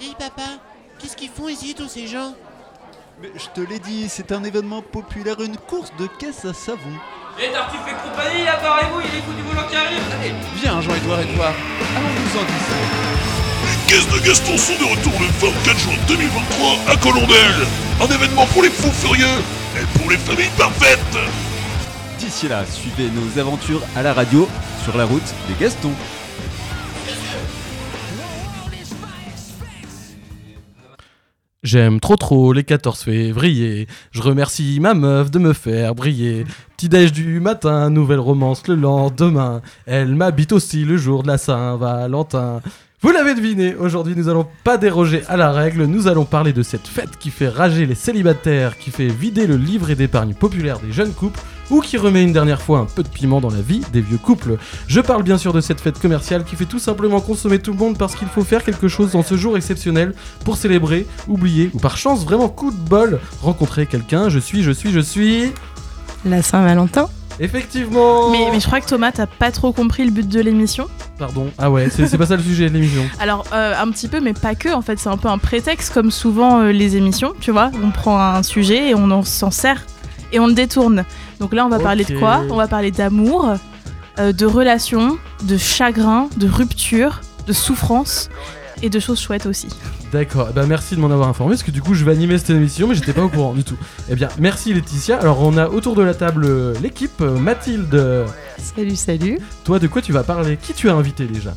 Dis papa, qu'est-ce qu'ils font ici tous ces gens? Mais je te l'ai dit, c'est un événement populaire, une course de caisse à savon. Et Tartuffe fait compagnie, là, barrez-vous, il est fou du boulot qui arrive Allez Viens, Jean-Edouard et toi, allons-nous en. Les caisses de Gaston sont de retour le 24 juin 2023 à Colondel. Un événement pour les fous furieux et pour les familles parfaites. D'ici là, suivez nos aventures à la radio sur la route des Gastons. J'aime trop trop les 14 février. Je remercie ma meuf de me faire briller. Petit déj du matin, nouvelle romance le lendemain. Elle m'habite aussi le jour de la Saint-Valentin. Vous l'avez deviné, aujourd'hui nous allons pas déroger à la règle, nous allons parler de cette fête qui fait rager les célibataires, qui fait vider le livret d'épargne populaire des jeunes couples, ou qui remet une dernière fois un peu de piment dans la vie des vieux couples. Je parle bien sûr de cette fête commerciale qui fait tout simplement consommer tout le monde parce qu'il faut faire quelque chose dans ce jour exceptionnel pour célébrer, oublier, ou par chance, vraiment coup de bol, rencontrer quelqu'un. Je suis, je suis, je suis... La Saint-Valentin Effectivement Mais, mais je crois que Thomas, t'as pas trop compris le but de l'émission. Pardon. Ah ouais, c'est pas ça le sujet de l'émission. Alors, euh, un petit peu, mais pas que. En fait, c'est un peu un prétexte, comme souvent euh, les émissions, tu vois. On prend un sujet et on en- s'en sert et on le détourne. Donc là, on va parler de quoi? On va parler d'amour, euh, de relations, de chagrin, de rupture, de souffrance et de choses chouettes aussi. D'accord, bah merci de m'en avoir informé parce que du coup je vais animer cette émission mais j'étais pas au courant du tout. Eh bien merci Laetitia. Alors on a autour de la table euh, l'équipe euh, Mathilde. Salut, salut. Toi de quoi tu vas parler? Qui tu as invité déjà?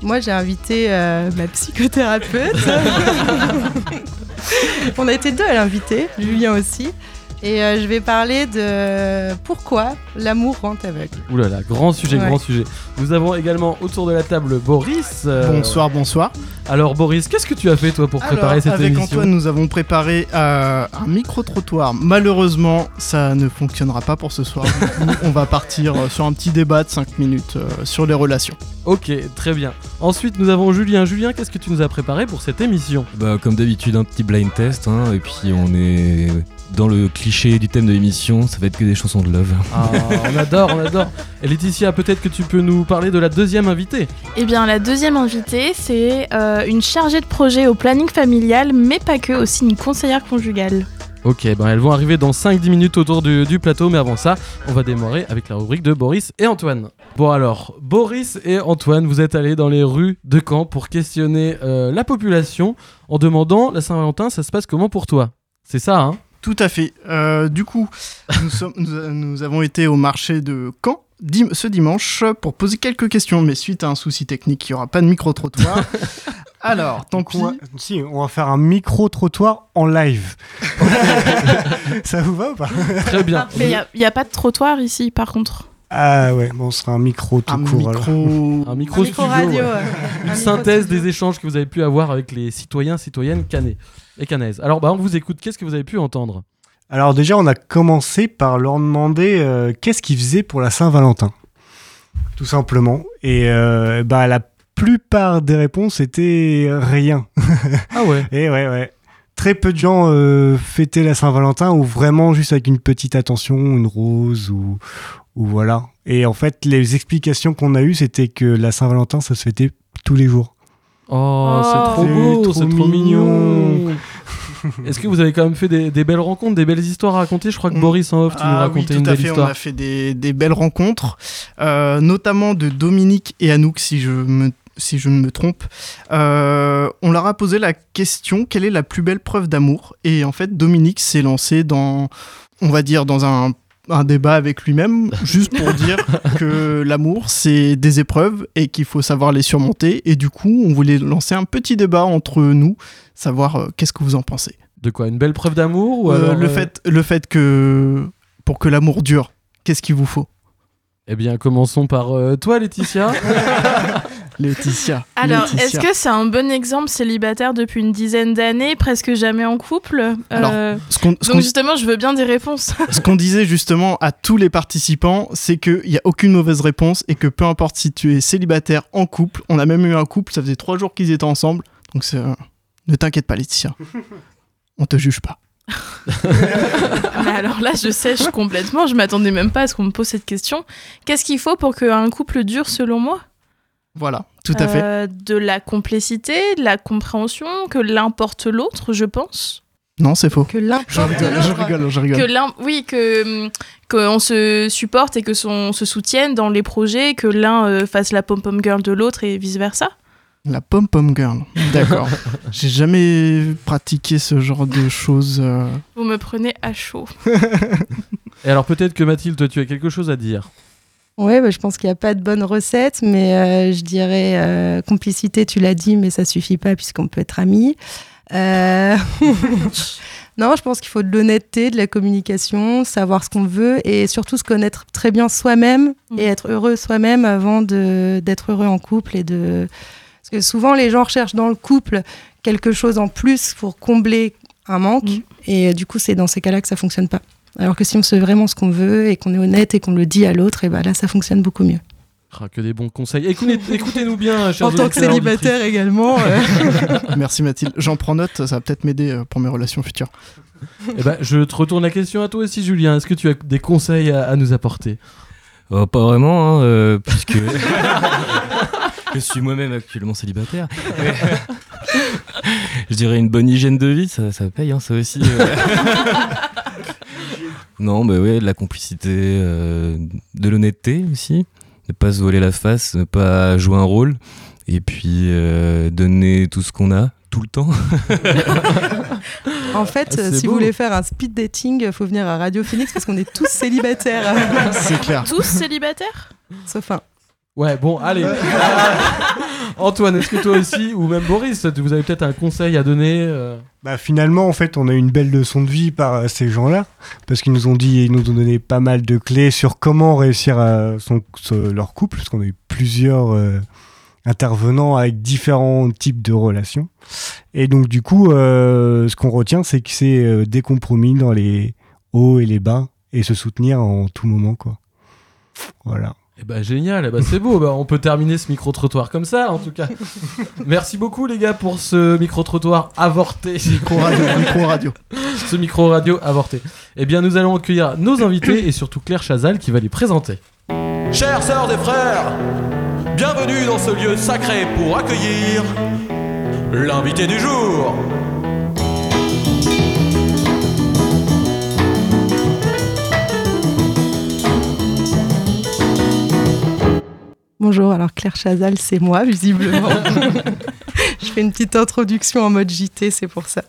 Moi, j'ai invité euh, ma psychothérapeute. On a été deux à l'inviter, Julien aussi. Et euh, je vais parler de pourquoi l'amour rend aveugle. Ouh là là, grand sujet, Ouais. grand sujet. Nous avons également autour de la table Boris. euh, Bonsoir, bonsoir. Alors Boris, qu'est-ce que tu as fait toi pour préparer Alors, cette avec émission Antoine, nous avons préparé euh, un micro-trottoir. Malheureusement, ça ne fonctionnera pas pour ce soir. Du coup, on va partir sur un petit débat de 5 minutes euh, sur les relations. Ok, très bien. Ensuite nous avons Julien. Julien, qu'est-ce que tu nous as préparé pour cette émission? Bah, comme d'habitude, un petit blind test, hein, et puis on est dans le cliché du thème de l'émission, ça va être que des chansons de love. Ah, on adore, on adore. Et Laetitia, peut-être que tu peux nous parler de la deuxième invitée. Eh bien, la deuxième invitée, c'est euh, une chargée de projet au planning familial, mais pas que, aussi une conseillère conjugale. Ok, ben elles vont arriver dans 5-10 minutes autour du, du plateau, mais avant ça, on va démarrer avec la rubrique de Boris et Antoine. Bon alors, Boris et Antoine, vous êtes allés dans les rues de Caen pour questionner euh, la population en demandant la Saint-Valentin, ça se passe comment pour toi? C'est ça, hein? Tout à fait. Euh, du coup, nous, sommes- nous- nous avons été au marché de Caen dim- ce dimanche pour poser quelques questions, mais suite à un souci technique, il n'y aura pas de micro-trottoir. Alors, tant Donc, on pis. va- si, on va faire un micro-trottoir en live. ça vous va ou pas? Très bien. Mais il n'y a, pas de trottoir ici, par contre. Ah ouais, bon, ce sera un micro tout Un court alors. micro. Un micro, studio, radio. ouais. ouais. une Un synthèse des échanges que vous avez pu avoir avec les citoyens, citoyennes canais et canaises. Alors, bah, on vous écoute, qu'est-ce que vous avez pu entendre? Alors déjà, on a commencé par leur demander euh, qu'est-ce qu'ils faisaient pour la Saint-Valentin. Tout simplement. Et euh, bah, la plupart des réponses étaient rien. Ah ouais Et ouais, ouais. Très peu de gens euh, fêtaient la Saint-Valentin ou vraiment juste avec une petite attention, une rose ou, ou voilà. Et en fait, les explications qu'on a eues, c'était que la Saint-Valentin, ça se fêtait tous les jours. Oh, c'est Oh. trop C'est beau, trop c'est trop mignon. mignon. Est-ce que vous avez quand même fait des, des belles rencontres, des belles histoires à raconter? Je crois que Mm. Boris en off, tu nous Ah oui, racontais tout une belle fait. histoire. On a fait des, des belles rencontres, euh, notamment de Dominique et Anouk, si je me si je ne me trompe. Euh, on leur a posé la question quelle est la plus belle preuve d'amour? Et en fait, Dominique s'est lancé dans, on va dire, dans un, un débat avec lui-même, juste pour dire que l'amour, c'est des épreuves et qu'il faut savoir les surmonter. Et du coup, on voulait lancer un petit débat entre nous, savoir euh, qu'est-ce que vous en pensez. De quoi Une belle preuve d'amour ou Euh, alors, le, euh, fait, le fait que pour que l'amour dure, qu'est-ce qu'il vous faut? Eh bien, commençons par euh, toi, Laetitia. Laetitia. Alors, est-ce que c'est un bon exemple célibataire depuis une dizaine d'années, presque jamais en couple Euh, Alors, ce qu'on ce Donc justement, je veux bien des réponses. ce qu'on disait justement à tous les participants, c'est qu'il n'y a aucune mauvaise réponse et que peu importe si tu es célibataire, en couple, on a même eu un couple, ça faisait trois jours qu'ils étaient ensemble, donc euh, ne t'inquiète pas Laetitia, on te juge pas. Mais alors là, je sèche complètement. Je m'attendais même pas à ce qu'on me pose cette question. Qu'est-ce qu'il faut pour qu'un couple dure, selon moi? Voilà, tout à fait. Euh, de la complicité, de la compréhension, que l'un porte l'autre, je pense. Non, c'est faux. Que l'un Je porte rigole, je l'autre. rigole, je Que rigole. l'un, oui, que hum, qu'on se supporte et que son, se soutienne dans les projets, que l'un euh, fasse la pom pom girl de l'autre et vice versa. La pom-pom girl. D'accord. J'ai jamais pratiqué ce genre de choses. euh. Vous me prenez à chaud. Et alors peut-être que Mathilde, toi, tu as quelque chose à dire. Ouais, bah, je pense qu'il n'y a pas de bonne recette, mais euh, je dirais euh, complicité, tu l'as dit, mais ça suffit pas puisqu'on peut être amis. Euh, non, je pense qu'il faut de l'honnêteté, de la communication, savoir ce qu'on veut et surtout se connaître très bien soi-même et être heureux soi-même avant d'être heureux en couple et de parce que souvent les gens recherchent dans le couple quelque chose en plus pour combler un manque Mm. et du coup c'est dans ces cas-là que ça fonctionne pas. Alors que si on sait vraiment ce qu'on veut et qu'on est honnête et qu'on le dit à l'autre, et ben là ça fonctionne beaucoup mieux. Ah, que des bons conseils. Écoutez- Écoutez-nous bien, chers En tant que célibataire également. euh. Merci Mathilde. J'en prends note, ça va peut-être m'aider euh, pour mes relations futures. Eh ben, je te retourne la question à toi aussi, Julien. Est-ce que tu as des conseils à, à nous apporter? Oh, pas vraiment, hein, euh, puisque je suis moi-même actuellement célibataire. Je dirais une bonne hygiène de vie, ça, ça paye, hein, ça aussi. euh. Non, mais ouais, de la complicité, euh, de l'honnêteté aussi, ne pas se voler la face, ne pas jouer un rôle, et puis euh, donner tout ce qu'on a, tout le temps. En fait, Ah, si beau. vous voulez faire un speed dating, il faut venir à Radio Phoenix parce qu'on est tous célibataires. C'est clair. Tous célibataires? Sauf un. Ouais, bon, allez. Antoine, est-ce que toi aussi, ou même Boris, vous avez peut-être un conseil à donner euh Bah finalement, en fait, on a eu une belle leçon de vie par euh, ces gens-là, parce qu'ils nous ont dit et ils nous ont donné pas mal de clés sur comment réussir à son, leur couple, parce qu'on a eu plusieurs euh, intervenants avec différents types de relations. Et donc, du coup, euh, ce qu'on retient, c'est que c'est euh, des compromis dans les hauts et les bas, et se soutenir en tout moment, quoi. Voilà. Eh ben génial, eh ben, c'est beau, Bah, on peut terminer ce micro-trottoir comme ça en tout cas. Merci beaucoup les gars pour ce micro-trottoir avorté. Micro radio, micro radio. ce micro-radio avorté. Eh bien nous allons accueillir nos invités et surtout Claire Chazal qui va les présenter. Chères sœurs et frères, bienvenue dans ce lieu sacré pour accueillir l'invité du jour. Bonjour, alors Claire Chazal, c'est moi, visiblement. Je fais une petite introduction en mode JT, c'est pour ça.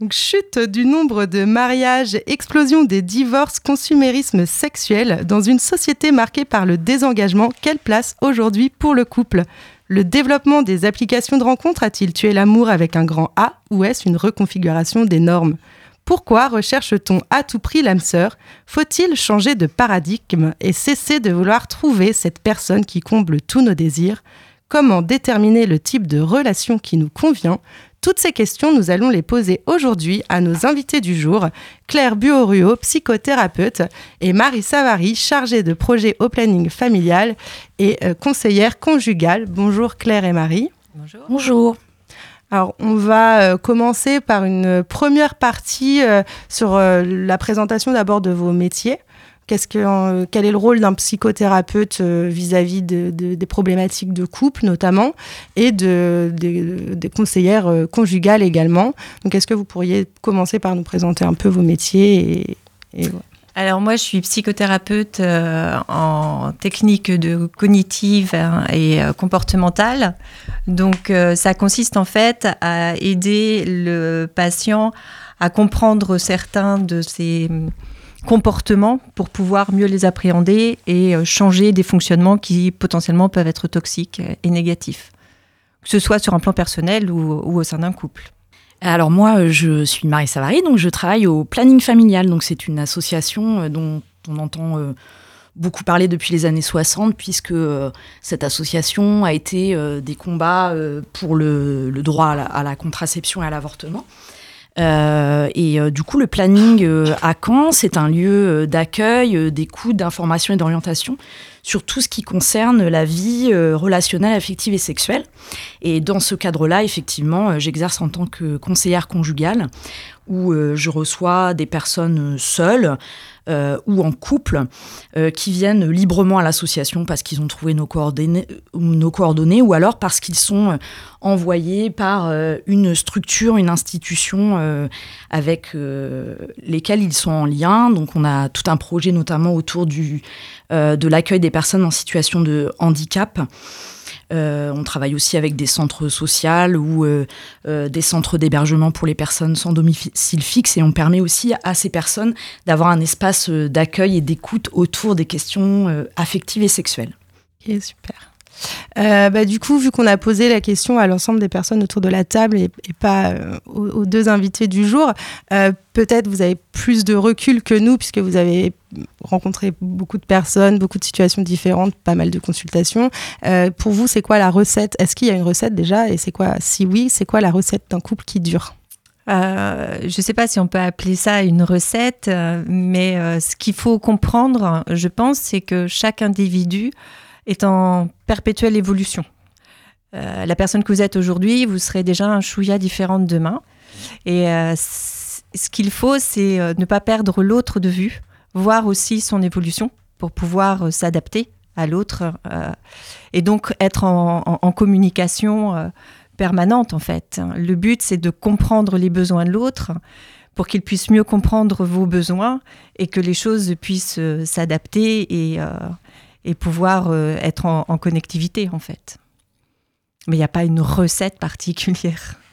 Donc, chute du nombre de mariages, explosion des divorces, consumérisme sexuel. Dans une société marquée par le désengagement, quelle place aujourd'hui pour le couple? Le développement des applications de rencontre a-t-il tué l'amour avec un grand A ou est-ce une reconfiguration des normes? Pourquoi recherche-t-on à tout prix l'âme sœur? Faut-il changer de paradigme et cesser de vouloir trouver cette personne qui comble tous nos désirs? Comment déterminer le type de relation qui nous convient? Toutes ces questions, nous allons les poser aujourd'hui à nos invités du jour, Claire Buoruo, psychothérapeute, et Marie Savary, chargée de projet au planning familial et euh, conseillère conjugale. Bonjour Claire et Marie. Bonjour. Bonjour. Alors, on va euh, commencer par une première partie euh, sur euh, la présentation d'abord de vos métiers. Qu'est-ce que, quel est le rôle d'un psychothérapeute vis-à-vis de- de- des problématiques de couple notamment et de, des- conseillères conjugales également. Donc, est-ce que vous pourriez commencer par nous présenter un peu vos métiers et. Alors moi, je suis psychothérapeute euh, en technique de cognitive hein, et euh, comportementale. Donc euh, ça consiste en fait à aider le patient à comprendre certains de ses hum, comportements pour pouvoir mieux les appréhender et euh, changer des fonctionnements qui potentiellement peuvent être toxiques et négatifs, que ce soit sur un plan personnel ou, ou au sein d'un couple. Alors moi, euh, je suis Marie Savary, donc je travaille au Planning Familial. Donc c'est une association euh, dont on entend euh, beaucoup parler depuis les années 60, puisque cette association a été des combats pour le, droit à la, à la contraception et à l'avortement. Et du coup, le planning à Caen, c'est un lieu d'accueil, d'écoute, d'information et d'orientation sur tout ce qui concerne la vie euh, relationnelle, affective et sexuelle. Et dans ce cadre-là, effectivement, euh, j'exerce en tant que conseillère conjugale, où euh, je reçois des personnes seules euh, ou en couple euh, qui viennent librement à l'association parce qu'ils ont trouvé nos coordonnées, nos coordonnées ou alors parce qu'ils sont euh, envoyés par une structure, une institution avec lesquelles ils sont en lien. Donc on a tout un projet notamment autour du, de l'accueil des personnes en situation de handicap. Euh, on travaille aussi avec des centres sociaux ou euh, euh, des centres d'hébergement pour les personnes sans domicile fixe et on permet aussi à ces personnes d'avoir un espace d'accueil et d'écoute autour des questions affectives et sexuelles. Super. Euh, bah, du coup, vu qu'on a posé la question à l'ensemble des personnes autour de la table et, pas euh, aux, deux invités du jour, euh, peut-être vous avez plus de recul que nous puisque vous avez rencontré beaucoup de personnes, beaucoup de situations différentes, pas mal de consultations. Pour vous, c'est quoi la recette? Est-ce qu'il y a une recette déjà? Et c'est quoi, si oui, c'est quoi la recette d'un couple qui dure? Je ne sais pas si on peut appeler ça une recette, mais ce qu'il faut comprendre, je pense, c'est que chaque individu est en perpétuelle évolution. Euh, la personne que vous êtes aujourd'hui, vous serez déjà un chouïa différente demain. Et euh, ce qu'il faut, c'est euh, ne pas perdre l'autre de vue, voir aussi son évolution pour pouvoir s'adapter à l'autre et donc être en, communication permanente en fait. Le but, c'est de comprendre les besoins de l'autre pour qu'il puisse mieux comprendre vos besoins et que les choses puissent s'adapter et, et pouvoir euh, être en, connectivité en fait. Mais il n'y a pas une recette particulière.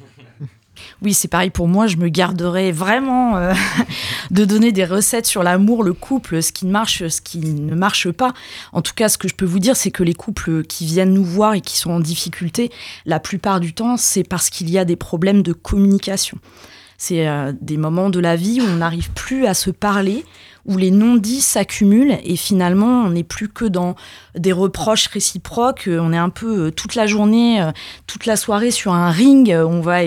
Oui, c'est pareil pour moi, je me garderais vraiment euh, de donner des recettes sur l'amour, le couple, ce qui marche, ce qui ne marche pas. En tout cas, ce que je peux vous dire, c'est que les couples qui viennent nous voir et qui sont en difficulté, la plupart du temps, c'est parce qu'il y a des problèmes de communication. C'est euh, des moments de la vie où on n'arrive plus à se parler, où les non-dits s'accumulent et finalement on n'est plus que dans des reproches réciproques. Euh, On est un peu euh, toute la journée, toute la soirée sur un ring. On va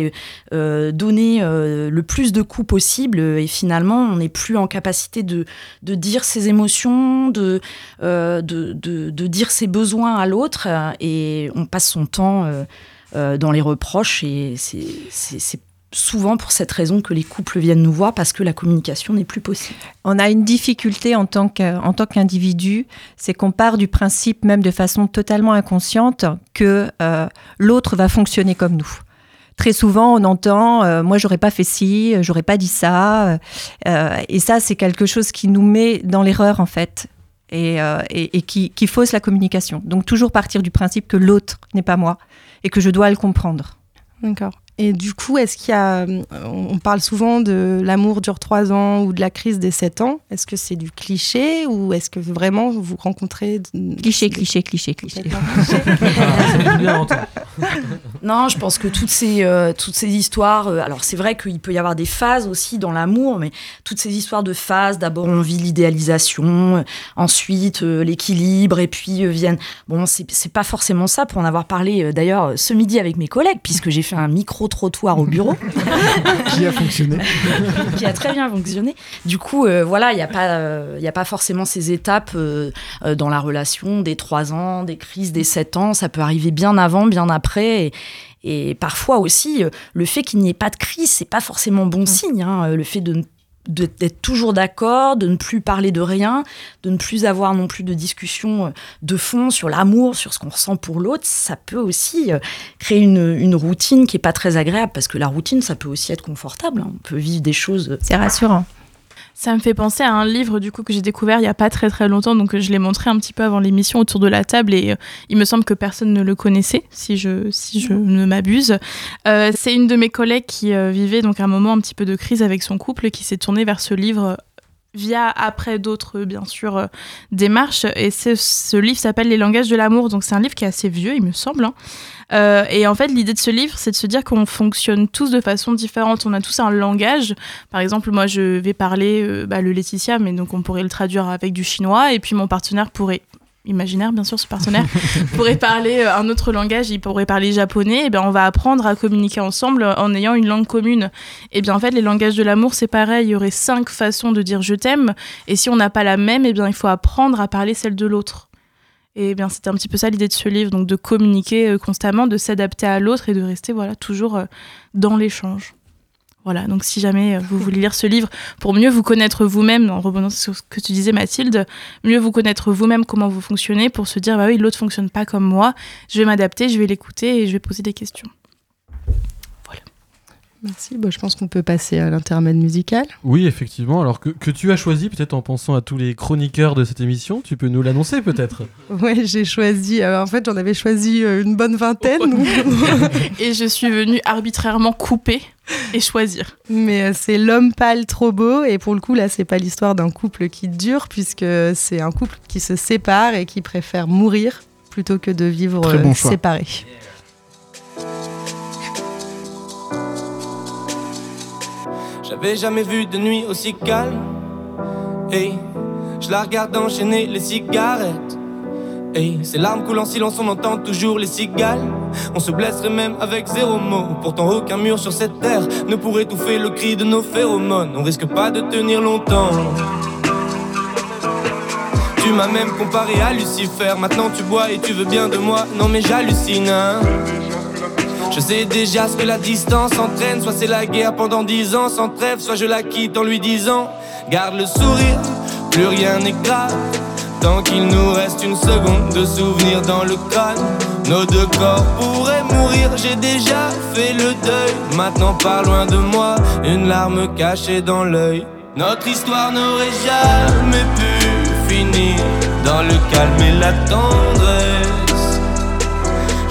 donner le plus de coups possible et finalement on n'est plus en capacité de, dire ses émotions, de, de, dire ses besoins à l'autre et on passe son temps dans les reproches et c'est souvent pour cette raison que les couples viennent nous voir parce que la communication n'est plus possible. On a une difficulté en tant qu'individu, c'est qu'on part du principe, même de façon totalement inconsciente, que euh, l'autre va fonctionner comme nous. Très souvent, on entend euh, moi j'aurais pas fait ci, j'aurais pas dit ça, euh, et ça c'est quelque chose qui nous met dans l'erreur en fait, et, euh, et- et qui, qui fausse la communication. Donc toujours partir du principe que l'autre n'est pas moi et que je dois le comprendre. D'accord. Et du coup, est-ce qu'il y a. euh, On parle souvent de l'amour dure trois ans ou de la crise des sept ans. Est-ce que c'est du cliché ou est-ce que vraiment vous rencontrez. Cliché, cliché, cliché, cliché. Non, je pense que toutes ces, euh, toutes ces histoires, euh, alors c'est vrai qu'il peut y avoir des phases aussi dans l'amour, mais toutes ces histoires de phases, d'abord on vit l'idéalisation, euh, ensuite euh, l'équilibre, et puis euh, viennent... Bon, c'est c'est pas forcément ça, pour en avoir parlé euh, d'ailleurs ce midi avec mes collègues, puisque j'ai fait un micro-trottoir au bureau. Qui a fonctionné qui a très bien fonctionné. Du coup, euh, voilà, il n'y a, pas, euh, il y a pas forcément ces étapes euh, euh, dans la relation des 3 ans, des crises des 7 ans. Ça peut arriver bien avant, bien après. Et, et parfois aussi, le fait qu'il n'y ait pas de crise, c'est pas forcément bon signe. hein. Le fait de ne- de- d'être toujours d'accord, de ne plus parler de rien, de ne plus avoir non plus de discussion euh, de fond sur l'amour, sur ce qu'on ressent pour l'autre, ça peut aussi euh, créer une, une routine qui est pas très agréable parce que la routine, ça peut aussi être confortable. hein. On peut vivre des choses. C'est rassurant. Ça me fait penser à un livre du coup que j'ai découvert il y a pas très très longtemps, donc je l'ai montré un petit peu avant l'émission autour de la table et euh, il me semble que personne ne le connaissait, si je si je ne m'abuse. Euh, c'est une de mes collègues qui euh, vivait donc un moment un petit peu de crise avec son couple qui s'est tournée vers ce livre via après d'autres bien sûr euh, démarches et ce livre s'appelle Les langages de l'amour donc c'est un livre qui est assez vieux il me semble hein. Euh, et en fait, l'idée de ce livre, c'est de se dire qu'on fonctionne tous de façon différente. On a tous un langage. Par exemple, moi, je vais parler euh, bah, le Laetitia, mais donc on pourrait le traduire avec du chinois. Et puis mon partenaire pourrait imaginaire bien sûr ce partenaire pourrait parler euh, un autre langage il pourrait parler japonais et bien on va apprendre à communiquer ensemble en ayant une langue commune et bien en fait les langages de l'amour c'est pareil il y aurait cinq façons de dire je t'aime et si on n'a pas la même et bien il faut apprendre à parler celle de l'autre Et bien, c'était un petit peu ça l'idée de ce livre, donc de communiquer euh, constamment, de s'adapter à l'autre et de rester voilà toujours euh, dans l'échange. Voilà, donc si jamais euh, vous voulez lire ce livre pour mieux vous connaître vous-même, en revenant sur ce que tu disais Mathilde, mieux vous connaître vous-même, comment vous fonctionnez, pour se dire, bah oui, l'autre fonctionne pas comme moi, je vais m'adapter, je vais l'écouter et je vais poser des questions. Merci. Bon, je pense qu'on peut passer à l'intermède musical. Oui, effectivement. Alors que, que tu as choisi, peut-être en pensant à tous les chroniqueurs de cette émission, tu peux nous l'annoncer peut-être Ouais, j'ai choisi. euh, en fait, j'en avais choisi euh, une bonne vingtaine. et je suis venue arbitrairement couper et choisir. Mais euh, c'est l'homme pâle trop beau. Et pour le coup, là, c'est pas l'histoire d'un couple qui dure, puisque c'est un couple qui se sépare et qui préfère mourir plutôt que de vivre Très bon euh, choix. séparés. J'avais jamais vu de nuit aussi calme. Hey, je la regarde enchaîner les cigarettes. Hey, ses larmes coulent en silence, on entend toujours les cigales. On se blesserait même avec zéro mot. Pourtant, aucun mur sur cette terre ne pourrait étouffer le cri de nos phéromones. On risque pas de tenir longtemps. Tu m'as même comparé à Lucifer. Maintenant, tu bois et tu veux bien de moi. Non, mais j'hallucine, hein. Je sais déjà ce que la distance entraîne. Soit c'est la guerre pendant dix ans sans trêve, soit je la quitte en lui disant Garde le sourire, plus rien n'est grave. Tant qu'il nous reste une seconde de souvenir dans le crâne, nos deux corps pourraient mourir. J'ai déjà fait le deuil. Maintenant, par loin de moi, une larme cachée dans l'œil. Notre histoire n'aurait jamais pu finir dans le calme et la tendresse.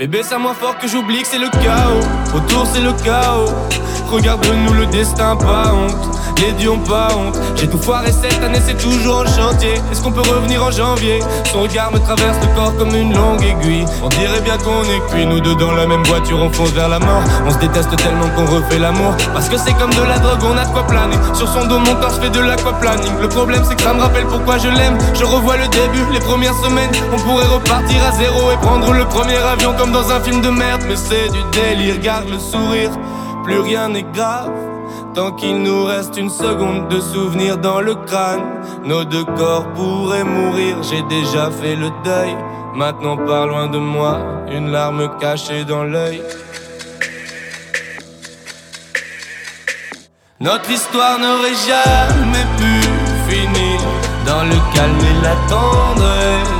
Bébé, c'est à moi fort que j'oublie que c'est le chaos. Autour, c'est le chaos. Regarde-nous le destin, pas honte. Les dieux pas honte. J'ai tout foiré cette année, c'est toujours en chantier. Est-ce qu'on peut revenir en janvier? Son regard me traverse le corps comme une longue aiguille. On dirait bien qu'on est cuits, nous deux dans la même voiture, on fonce vers la mort. On se déteste tellement qu'on refait l'amour. Parce que c'est comme de la drogue, on a de quoi planer. Sur son dos, mon corps, je fais de l'aquaplaning. Le problème, c'est que ça me rappelle pourquoi je l'aime. Je revois le début, les premières semaines. On pourrait repartir à zéro et prendre le premier avion comme dans un film de merde. Mais c'est du délire, garde le sourire. Plus rien n'est grave. Tant qu'il nous reste une seconde de souvenir dans le crâne, nos deux corps pourraient mourir. J'ai déjà fait le deuil. Maintenant, par loin de moi, une larme cachée dans l'œil. Notre histoire n'aurait jamais pu finir dans le calme et la tendresse.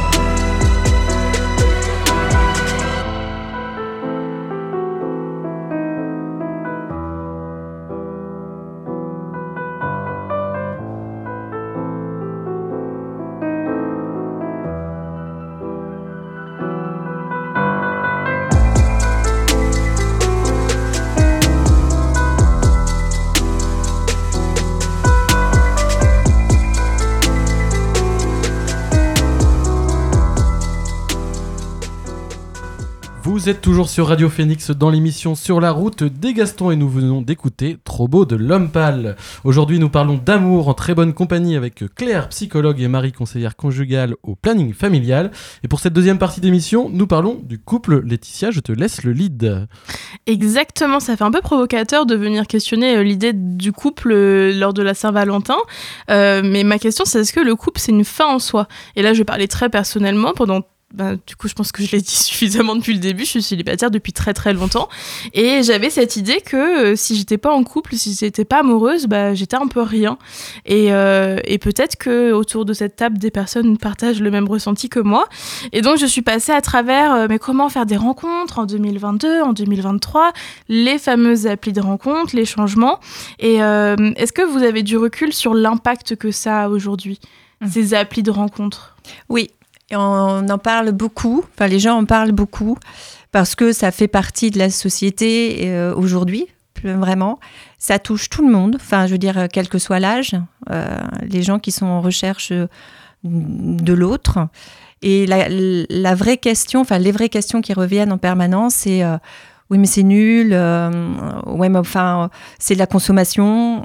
Toujours sur Radio Phoenix dans l'émission Sur la route des Gastons et nous venons d'écouter Trop beau de l'homme pâle. Aujourd'hui, nous parlons d'amour en très bonne compagnie avec Claire, psychologue et Marie, conseillère conjugale au planning familial. Et pour cette deuxième partie d'émission, nous parlons du couple. Laetitia, je te laisse le lead. Exactement, ça fait un peu provocateur de venir questionner euh, l'idée du couple euh, lors de la Saint-Valentin. Euh, mais ma question, c'est est-ce que le couple, c'est une fin en soi? Et là, je vais parler très personnellement. Pendant bah, du coup, je pense que je l'ai dit suffisamment depuis le début. Je suis célibataire depuis très très longtemps. Et j'avais cette idée que euh, si j'étais pas en couple, si j'étais pas amoureuse, bah, j'étais un peu rien. Et, euh, et peut-être que autour de cette table, des personnes partagent le même ressenti que moi. Et donc, je suis passée à travers euh, mais comment faire des rencontres en 2022, en 2023, les fameuses applis de rencontres, les changements. Et est-ce que vous avez du recul sur l'impact que ça a aujourd'hui, ces applis de rencontres? Oui, on en parle beaucoup, enfin les gens en parlent beaucoup, parce que ça fait partie de la société euh, aujourd'hui, vraiment. Ça touche tout le monde, enfin je veux dire, quel que soit l'âge, euh, les gens qui sont en recherche de l'autre. Et la, vraie question, enfin les vraies questions qui reviennent en permanence, c'est euh, oui mais c'est nul, ouais mais enfin c'est de la consommation.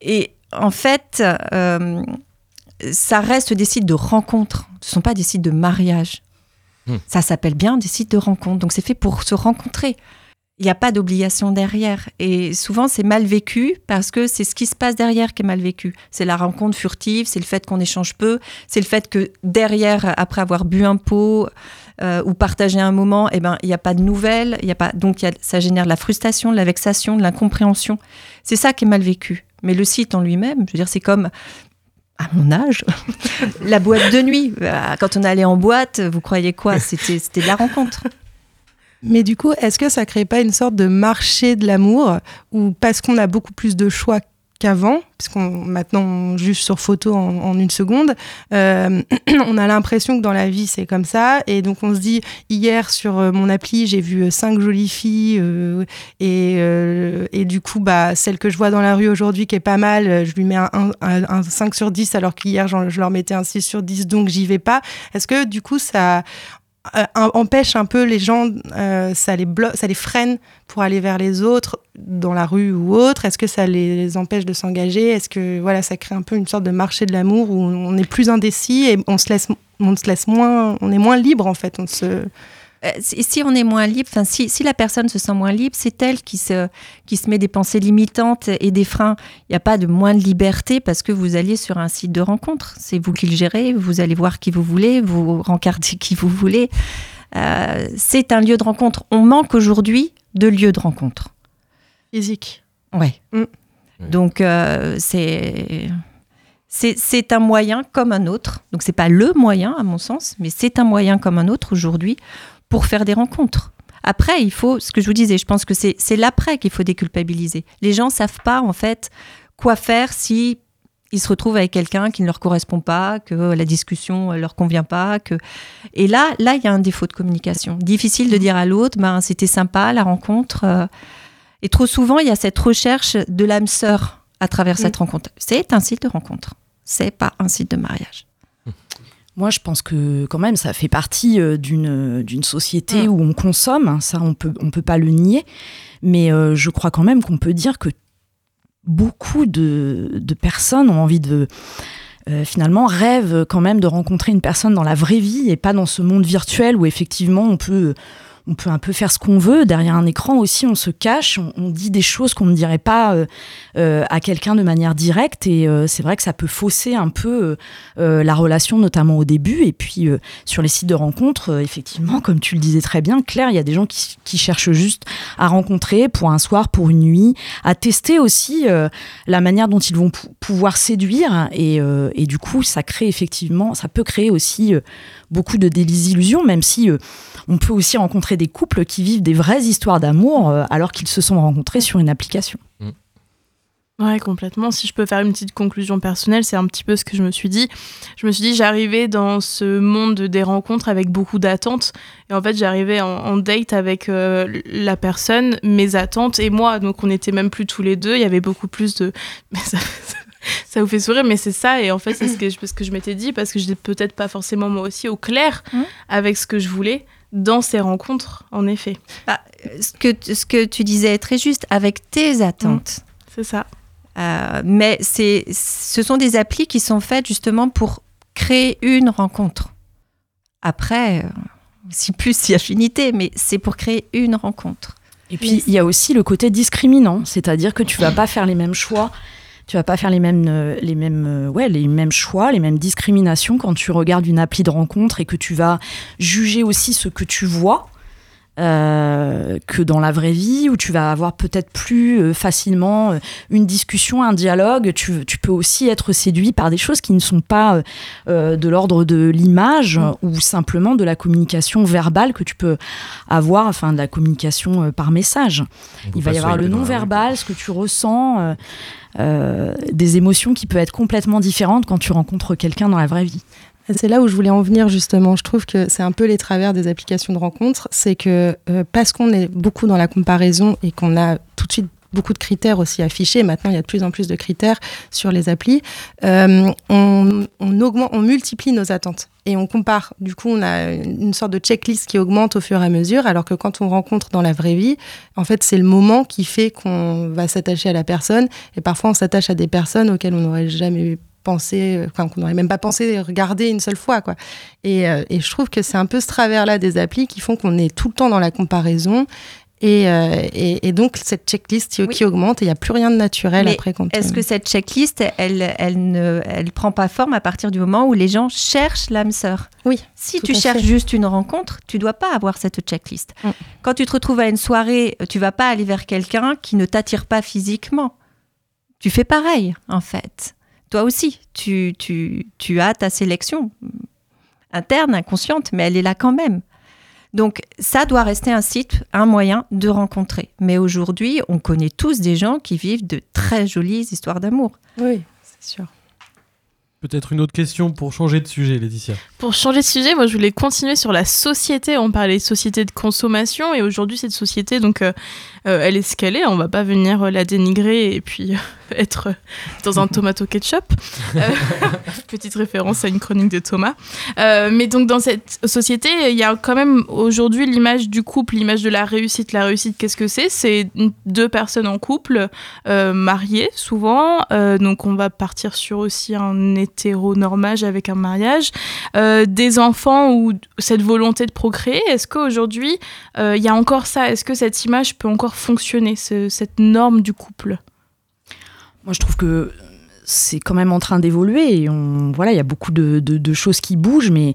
et en fait, ça reste des sites de rencontres. Ce ne sont pas des sites de mariage. Hmm. Ça s'appelle bien des sites de rencontres. Donc c'est fait pour se rencontrer. Il n'y a pas d'obligation derrière. Et souvent, c'est mal vécu parce que c'est ce qui se passe derrière qui est mal vécu. C'est la rencontre furtive, c'est le fait qu'on échange peu, c'est le fait que derrière, après avoir bu un pot euh, ou partagé un moment, eh ben, il n'y a pas de nouvelles. Il y a pas... Donc il y a- ça génère de la frustration, de la vexation, de l'incompréhension. C'est ça qui est mal vécu. Mais le site en lui-même, je veux dire, c'est comme à mon âge, la boîte de nuit. Euh, Quand on allait en boîte, vous croyez quoi? C'était de la rencontre. Mais du coup, est-ce que ça crée pas une sorte de marché de l'amour ou parce qu'on a beaucoup plus de choix qu'avant, puisqu'on maintenant on juge sur photo en, une seconde, euh, on a l'impression que dans la vie c'est comme ça, et donc on se dit hier sur euh, mon appli j'ai vu euh, cinq jolies filles et, et du coup bah celle que je vois dans la rue aujourd'hui qui est pas mal, je lui mets un, un, un- un 5 sur 10 alors qu'hier je leur mettais un 6 sur 10 donc j'y vais pas. Est-ce que du coup ça empêche un peu les gens, euh, ça, les ça les freine pour aller vers les autres dans la rue ou autre Est-ce que ça les empêche de s'engager? Est-ce que voilà, ça crée un peu une sorte de marché de l'amour où on est plus indécis et on se laisse, on se laisse moins, on est moins libre en fait. On se Euh, si si on est moins libre, enfin si, si la personne se sent moins libre, c'est elle qui se, qui se met des pensées limitantes et des freins. Il n'y a pas de moins de liberté parce que vous alliez sur un site de rencontre. C'est vous qui le gérez, vous allez voir qui vous voulez, vous rencardez qui vous voulez. Euh, c'est un lieu de rencontre. On manque aujourd'hui de lieux de rencontre. physique. Ouais. Donc euh, c'est c'est c'est un moyen comme un autre. Donc c'est pas le moyen à mon sens, mais c'est un moyen comme un autre aujourd'hui pour faire des rencontres. Après, il faut ce que je vous disais. Je pense que c'est c'est l'après qu'il faut déculpabiliser. Les gens savent pas en fait quoi faire si ils se retrouvent avec quelqu'un qui ne leur correspond pas, que la discussion ne leur convient pas, que et là là il y a un défaut de communication. Difficile de dire à l'autre, ben c'était sympa la rencontre. euh, et trop souvent, il y a cette recherche de l'âme sœur à travers cette rencontre. C'est un site de rencontre. C'est pas un site de mariage. Moi, je pense que quand même, ça fait partie euh, d'une d'une société où on consomme. hein, Ça, on peut on peut pas le nier. Mais euh, je crois quand même qu'on peut dire que beaucoup de, de personnes ont envie de euh, finalement rêvent quand même de rencontrer une personne dans la vraie vie et pas dans ce monde virtuel où effectivement on peut on peut un peu faire ce qu'on veut. Derrière un écran aussi, on se cache, on, dit des choses qu'on ne dirait pas euh, euh, à quelqu'un de manière directe. Et euh, c'est vrai que ça peut fausser un peu la relation, notamment au début. Et puis sur les sites de rencontres, effectivement, comme tu le disais très bien, Claire, il y a des gens qui, cherchent juste à rencontrer pour un soir, pour une nuit, à tester aussi la manière dont ils vont pou- pouvoir séduire. Et, du coup, ça crée effectivement, ça peut créer aussi beaucoup de désillusions, même si on peut aussi rencontrer des couples qui vivent des vraies histoires d'amour euh, alors qu'ils se sont rencontrés sur une application. Ouais, complètement. Si je peux faire une petite conclusion personnelle, c'est un petit peu ce que je me suis dit. Je me suis dit, j'arrivais dans ce monde des rencontres avec beaucoup d'attentes. Et en fait, j'arrivais en, en date avec euh, la personne, mes attentes et moi. Donc, on n'était même plus tous les deux. Il y avait beaucoup plus de. Mais ça, ça vous fait sourire, mais c'est ça. Et en fait, c'est ce que je, ce que je m'étais dit parce que j'étais peut-être pas forcément moi aussi au clair avec ce que je voulais dans ces rencontres, en effet. Bah, ce, que, ce que tu disais est très juste, avec tes attentes. C'est ça. Euh, mais c'est, ce sont des applis qui sont faites justement pour créer une rencontre. Après, euh, si plus si affinité, mais c'est pour créer une rencontre. Et puis, il y a aussi le côté discriminant, c'est-à-dire que tu vas pas faire les mêmes choix. Tu vas pas faire les mêmes, euh, les mêmes, euh, ouais, les mêmes choix, les mêmes discriminations quand tu regardes une appli de rencontre et que tu vas juger aussi ce que tu vois. Euh, que dans la vraie vie où tu vas avoir peut-être plus euh, facilement euh, une discussion, un dialogue. Tu, tu peux aussi être séduit par des choses qui ne sont pas euh, de l'ordre de l'image ou simplement de la communication verbale que tu peux avoir, enfin de la communication par message. On Il va y avoir le non-verbal, ce que tu ressens, euh, des émotions qui peuvent être complètement différentes quand tu rencontres quelqu'un dans la vraie vie. C'est là où je voulais en venir justement. Je trouve que c'est un peu les travers des applications de rencontres. C'est que euh, parce qu'on est beaucoup dans la comparaison et qu'on a tout de suite beaucoup de critères aussi affichés, maintenant il y a de plus en plus de critères sur les applis, euh, on, on augmente, on multiplie nos attentes et on compare. Du coup, on a une sorte de checklist qui augmente au fur et à mesure, alors que quand on rencontre dans la vraie vie, en fait, c'est le moment qui fait qu'on va s'attacher à la personne. Et parfois, on s'attache à des personnes auxquelles on n'aurait jamais pensé, enfin, qu'on n'aurait même pas pensé regarder une seule fois, quoi. Et, euh, et je trouve que c'est un peu ce travers-là des applis qui font qu'on est tout le temps dans la comparaison. Et, euh, et, et donc, cette checklist qui, qui augmente, et il n'y a plus rien de naturel Mais après. Est-ce que cette checklist, elle, elle ne elle prend pas forme à partir du moment où les gens cherchent l'âme sœur? Oui. Si tu cherches fait. juste une rencontre, tu dois pas avoir cette checklist. Quand tu te retrouves à une soirée, tu vas pas aller vers quelqu'un qui ne t'attire pas physiquement. Tu fais pareil, en fait. Toi aussi, tu, tu, tu as ta sélection interne, inconsciente, mais elle est là quand même. Donc ça doit rester un site, un moyen de rencontrer. Mais aujourd'hui, on connaît tous des gens qui vivent de très jolies histoires d'amour. Oui, c'est sûr. Peut-être une autre question pour changer de sujet, Laetitia. Pour changer de sujet, moi je voulais continuer sur la société. On parlait de société de consommation et aujourd'hui cette société, donc euh, euh, elle est ce qu'elle est. On va pas venir euh, la dénigrer et puis euh, être euh, dans un tomato ketchup. Euh, petite référence à une chronique de Thomas. Euh, mais donc dans cette société, il y a quand même aujourd'hui l'image du couple, l'image de la réussite. La réussite, qu'est-ce que c'est? C'est deux personnes en couple, euh, mariées souvent. Euh, donc on va partir sur aussi un hétéronormage avec un mariage. Euh, des enfants ou cette volonté de procréer. Est-ce qu'aujourd'hui, euh, il y a encore ça? Est-ce que cette image peut encore fonctionner, ce- cette norme du couple? Moi, je trouve que c'est quand même en train d'évoluer. Voilà, il y a beaucoup de choses qui bougent, mais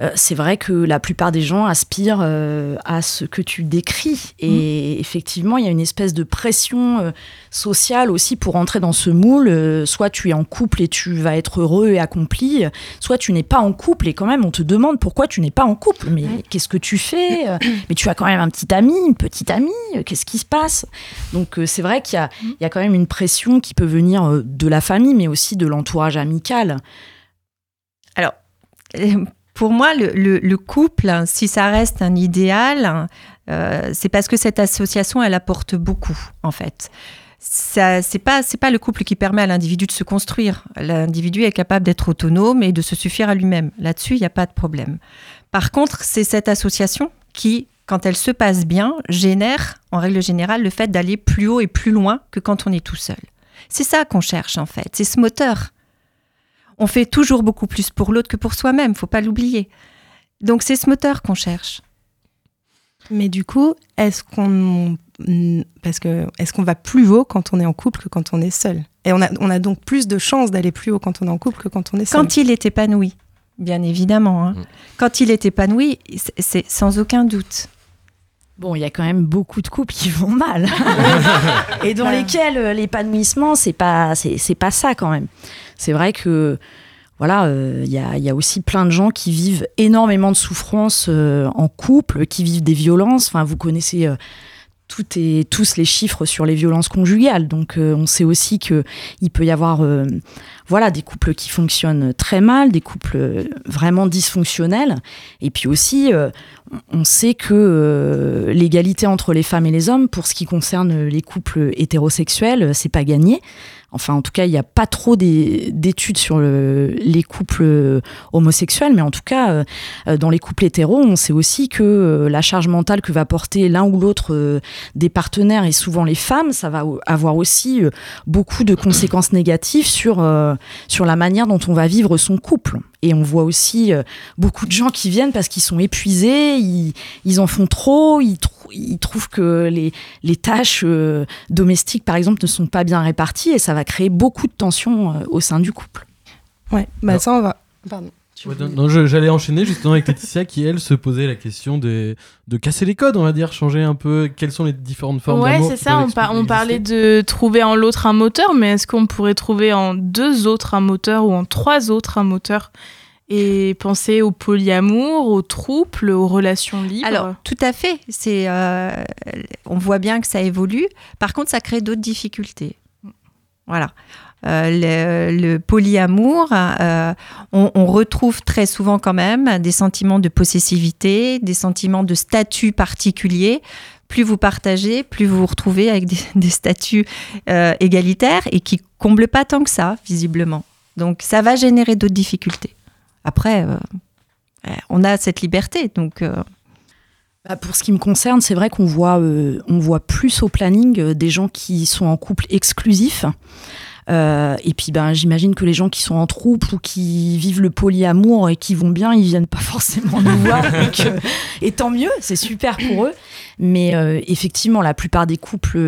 euh, c'est vrai que la plupart des gens aspirent euh, à ce que tu décris. Et effectivement, il y a une espèce de pression euh, sociale aussi pour entrer dans ce moule. Soit tu es en couple et tu vas être heureux et accompli, soit tu n'es pas en couple et quand même on te demande pourquoi tu n'es pas en couple. Mais qu'est-ce que tu fais Mais tu as quand même un petit ami, une petite amie. Qu'est-ce qui se passe? Donc c'est vrai qu'il y a, il y a quand même une pression qui peut venir de la famille, mais aussi de l'entourage amical. Alors, pour moi, le, le- le couple, si ça reste un idéal, euh, c'est parce que cette association, elle apporte beaucoup, en fait. Ça, c'est pas, pas le couple qui permet à l'individu de se construire. L'individu est capable d'être autonome et de se suffire à lui-même. Là-dessus, il n'y a pas de problème. Par contre, c'est cette association qui, quand elle se passe bien, génère, en règle générale, le fait d'aller plus haut et plus loin que quand on est tout seul. C'est ça qu'on cherche, en fait. C'est ce moteur on fait toujours beaucoup plus pour l'autre que pour soi-même, faut pas l'oublier. Donc c'est ce moteur qu'on cherche. Mais du coup, est-ce qu'on parce que est-ce qu'on va plus haut quand on est en couple que quand on est seul? Et on a, on a donc plus de chances d'aller plus haut quand on est en couple que quand on est seul. Quand il est épanoui, bien évidemment. hein. Quand il est épanoui, c'est- sans aucun doute. Bon, il y a quand même beaucoup de couples qui vont mal. et dans lesquels euh, l'épanouissement, c'est pas, c'est, c'est pas ça quand même. C'est vrai que, voilà, euh, il y, a, aussi plein de gens qui vivent énormément de souffrances euh, en couple, qui vivent des violences. Enfin, vous connaissez euh, et tous les chiffres sur les violences conjugales. Donc, on sait aussi que il peut y avoir, voilà, des couples qui fonctionnent très mal, des couples vraiment dysfonctionnels. Et puis aussi, on sait que l'égalité entre les femmes et les hommes, pour ce qui concerne les couples hétérosexuels, c'est pas gagné. Enfin, en tout cas, il n'y a pas trop des- d'études sur le- les couples euh, homosexuels, mais en tout cas, euh, dans les couples hétéros, on sait aussi que euh, la charge mentale que va porter l'un ou l'autre des partenaires, et souvent les femmes, ça va avoir aussi beaucoup de conséquences négatives sur, sur la manière dont on va vivre son couple. Et on voit aussi beaucoup de gens qui viennent parce qu'ils sont épuisés, ils, en font trop, ils, trou- ils trouvent que les, les tâches domestiques, par exemple, ne sont pas bien réparties et ça va va créer beaucoup de tensions euh, au sein du couple. Ouais, bah ça on va. Pardon. Ouais, non, j'allais enchaîner justement avec Laetitia qui, elle, se posait la question des- de casser les codes, on va dire, changer un peu quelles sont les différentes formes Ouais, d'amour. c'est qui ça. On, par- on exister. parlait de trouver en l'autre un moteur, mais est-ce qu'on pourrait trouver en deux autres un moteur ou en trois autres un moteur et penser au polyamour, au trouble, aux relations libres? Alors, tout à fait. C'est, euh, on voit bien que ça évolue. Par contre, ça crée d'autres difficultés. Voilà. Euh, le, le polyamour, euh, on, retrouve très souvent quand même des sentiments de possessivité, des sentiments de statut particulier. Plus vous partagez, plus vous vous retrouvez avec des, statuts euh, égalitaires et qui comblent pas tant que ça, visiblement. Donc, ça va générer d'autres difficultés. Après, on a cette liberté, donc. Bah, pour ce qui me concerne, c'est vrai qu'on voit, euh, on voit plus au planning euh, des gens qui sont en couple exclusif. Euh, et puis, ben, j'imagine que les gens qui sont en troupe ou qui vivent le polyamour et qui vont bien, ils viennent pas forcément nous voir. donc, euh, et tant mieux, c'est super pour eux. Mais euh, effectivement, la plupart des couples,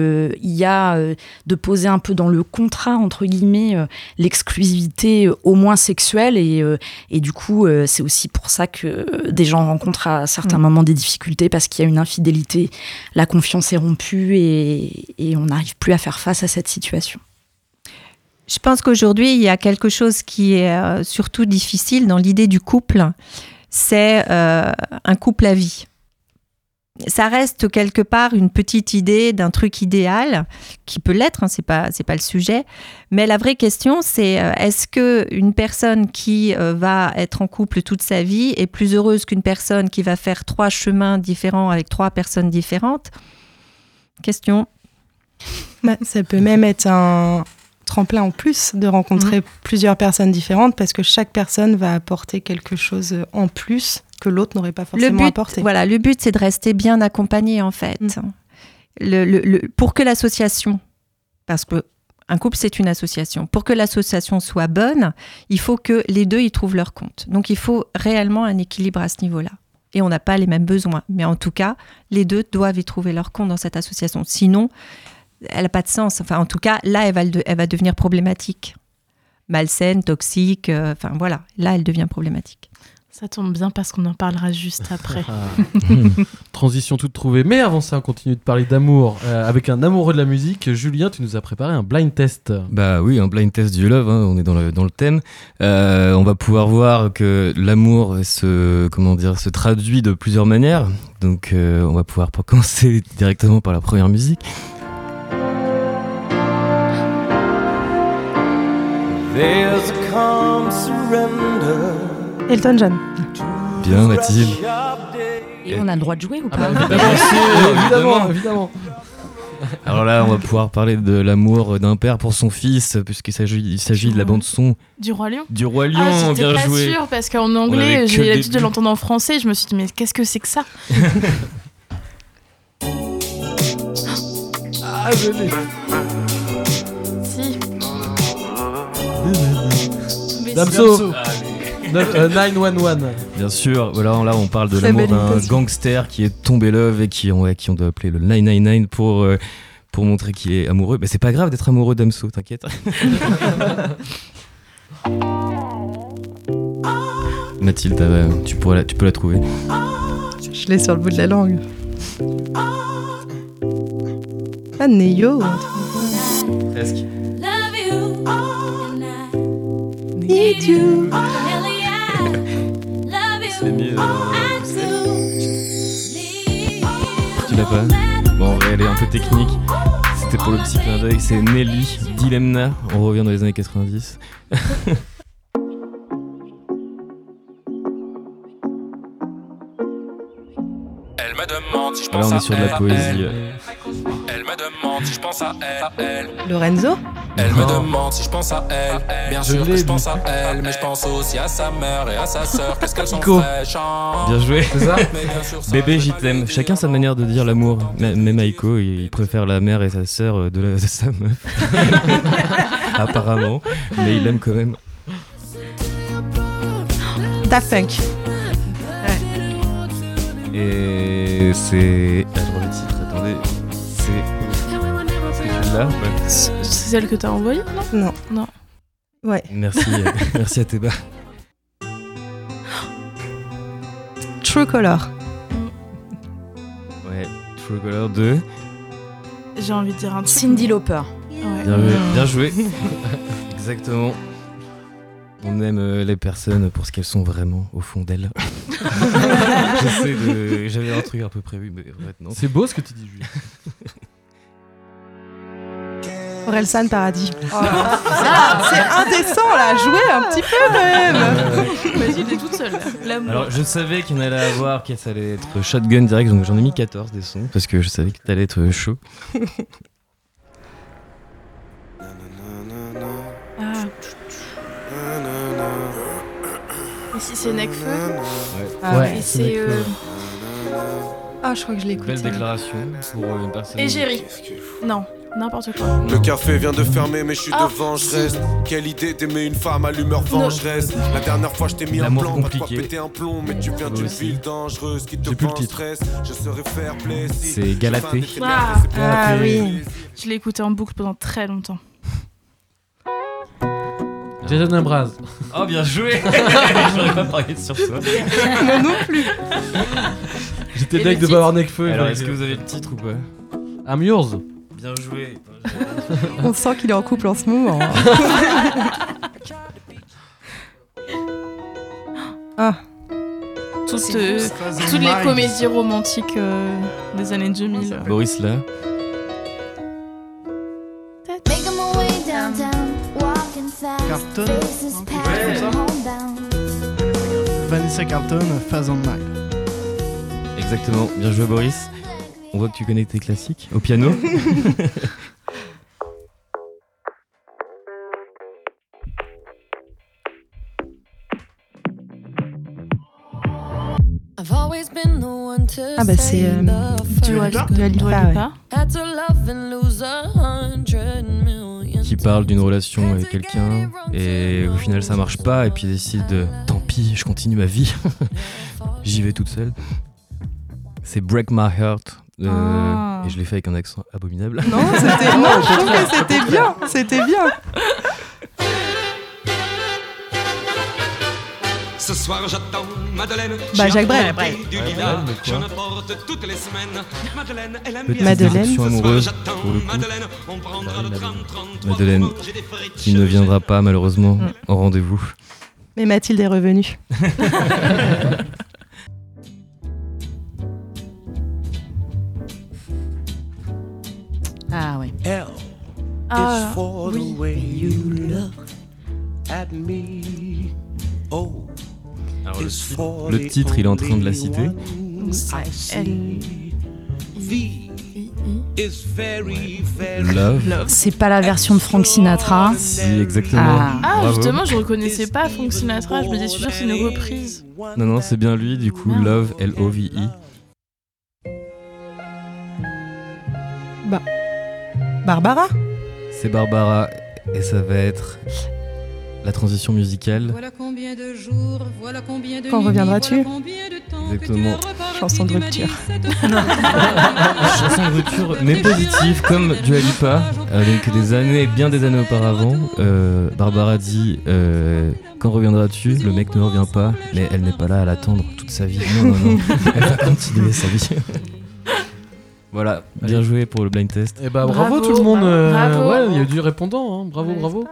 il y a de poser un peu dans le contrat, entre guillemets, l'exclusivité au moins sexuelle. Et, et du coup, c'est aussi pour ça que des gens rencontrent à certains Mm. moments des difficultés parce qu'il y a une infidélité, la confiance est rompue et, et on n'arrive plus à faire face à cette situation. Je pense qu'aujourd'hui, il y a quelque chose qui est euh, surtout difficile dans l'idée du couple, c'est euh, un couple à vie. Ça reste quelque part une petite idée d'un truc idéal, qui peut l'être, hein, c'est pas pas le sujet. Mais la vraie question, c'est euh, est-ce que une personne qui va être en couple toute sa vie est plus heureuse qu'une personne qui va faire trois chemins différents avec trois personnes différentes? Question. Bah, ça peut même être un tremplin en plus de rencontrer Mhm. plusieurs personnes différentes parce que chaque personne va apporter quelque chose en plus que l'autre n'aurait pas Le forcément but, apporté. voilà, le but, c'est de rester bien accompagné, en fait. Le- le- le- pour que l'association, parce que un couple, c'est une association, pour que l'association soit bonne, il faut que les deux y trouvent leur compte. Donc, il faut réellement un équilibre à ce niveau-là. Et on n'a pas les mêmes besoins. Mais en tout cas, les deux doivent y trouver leur compte dans cette association. Sinon, elle n'a pas de sens. Enfin, en tout cas, là, elle va, le de- elle va devenir problématique. Malsaine, toxique, euh, enfin voilà, là, elle devient problématique. Ça tombe bien parce qu'on en parlera juste après. Transition toute trouvée. Mais avant ça, on continue de parler d'amour. Euh, avec un amoureux de la musique, Julien, tu nous as préparé un blind test. Bah oui, un blind test du love, hein, on est dans le, dans le thème. Euh, on va pouvoir voir que l'amour se, comment dire, se traduit de plusieurs manières. Donc euh, on va pouvoir commencer directement par la première musique. Elton John. Bien Mathilde. Et on a le droit de jouer ou Ah pas bah, évidemment, si, évidemment, évidemment. Alors là, on va pouvoir parler de l'amour d'un père pour son fils, puisqu'il s'agit, il s'agit de la bande son Du Roi Lion du Roi Lion. Ah, bien pas joué. sûre parce qu'en anglais, j'ai l'habitude de l'entendre en français. Je me suis dit, mais qu'est-ce que c'est que ça Ah, je Damso. Neuf- euh, 911. Bien sûr, voilà, là on parle de l'amour d'un gangster qui est tombé love et qui, on, ouais, qui on doit appeler le 999 pour, euh, pour montrer qu'il est amoureux. Mais c'est pas grave d'être amoureux d'Amso, t'inquiète. Mathilde, t'as- tu, pourrais la- tu peux la trouver. Je l'ai sur le bout de la langue. Ah, Neyo. Presque. Need you. C'est mieux. Tu l'as pas Bon, ouais, elle est un peu technique. C'était pour le petit clin d'œil. C'est Nelly Dilemna. On revient dans les années 90. Elle me demande si je Là, pense on est sur de la poésie. Demande si je pense à elle, à elle. Lorenzo Elle me demande si je pense à elle. Bien Je sûr que je pense à elle, mais je pense aussi à sa mère et à sa sœur. Qu'est-ce qu'elles sont fraîches. hein. Bien joué. C'est ça Mais bien sûr, ça, Bébé, je j'y t'aime. Chacun sa manière de dire l'amour. M- Même Aiko, il préfère la mère et sa sœur euh, de, la- de sa meuf. Apparemment. Mais il aime quand même. Daft Punk. Et c'est. Attendez. C'est. celle que t'as envoyée, non? Non. Non. Ouais. Merci, euh, merci à Théba. True Color. Ouais, True Color 2. J'ai envie de dire un truc. Cindy Lauper. Ouais. Bien joué. Bien joué. Exactement. On aime euh, les personnes pour ce qu'elles sont vraiment au fond d'elles. J'avais un truc un peu prévu, mais en fait, non. C'est beau ce que tu dis, Julien. Orelsan Paradis. Ah, c'est indécent là, jouez un petit peu même. Vas-y, il est toute seule. Alors, je savais qu'il y en allait avoir, que ça allait être shotgun direct, donc j'en ai mis 14 des sons, parce que je savais que t'allais être chaud. Ah. Ici, c'est Necfeu. Ah ouais, Et c'est euh, Ah, je crois que je l'ai écouté. Belle déclaration pour euh, une personne. Égérie. Non, n'importe quoi. Le café vient de fermer, mais je suis Ah, devant, je reste. Quelle idée d'aimer une femme à l'humeur vengeresse. La dernière fois, je t'ai mis un plan, pas de compliqué. péter un plomb, mais tu viens d'une ville dangereuse qui te stress. Je serai fair play si. C'est Galatée. Ah, Ah oui. Je l'ai écouté en boucle pendant très longtemps. Jason Ambraz. Oh, bien joué J'aurais pas parié sur toi. Moi non plus. J'étais deg de pas avoir Nekfeu. Alors, est-ce que vous avez le titre ou pas? I'm yours. Bien joué. On sent qu'il est en couple en ce moment. hein. ah. Toutes, euh, toutes les comédies romantiques euh, des années 2000. Boris là. Making my way downtown, walking fast. Carlton. Ouais. Vanessa Carlton, Phase on Mile. Exactement. Bien joué, Boris. On voit que tu connais tes classiques au piano. I've always been the one to Ah bah c'est euh, Dua Lipa. Dua Lipa, Dua ouais. Lipa. Had to love and lose a hundred million. qui parle d'une relation avec quelqu'un et au final ça marche pas et puis décide de tant pis, je continue ma vie. J'y vais toute seule. C'est Break My Heart Ah. et je l'ai fait avec un accent abominable. Non, c'était non, je trouve que c'était bien, c'était bien. Ce soir j'attends Madeleine. Bah, Jacques Brel. Du Ouais, lilas, toutes les semaines. Madeleine, elle aime Petite bien. Madeleine. amoureuse j'attends pour le coup. Madeleine, on prendra le tram 33 Madeleine J'ai des frites qui ne viendra pas malheureusement Mm. au rendez-vous. Mais Mathilde est revenue. Ah ouais. L Ah, is for oui. the way you look at me. O Alors, le, is titre, for le titre, il est en train de la citer. see. V is very, very Love. C'est pas la version de Frank Sinatra. Si, exactement. Ah. Ah, justement, je reconnaissais pas Frank Sinatra. Je me disais, je suis c'est une reprise. Non, non, c'est bien lui, du coup, Love, L-O-V-I. Bah. Barbara C'est Barbara et ça va être la transition musicale. Voilà combien de jours, voilà combien de Quand reviendras-tu voilà Exactement. Chanson de rupture. Chanson de rupture, mais positive, comme Dua Lipa. Euh, donc des années, bien des années auparavant, euh, Barbara dit euh, Quand reviendras-tu? Le mec ne revient pas, mais elle n'est pas là à l'attendre toute sa vie. Non, non, non, elle va continuer sa vie. voilà, bien joué pour le blind test. Et bah bravo, Bravo, tout le monde. euh, bravo. ouais, il y a eu du répondant. hein. Bravo, Ouais, bravo.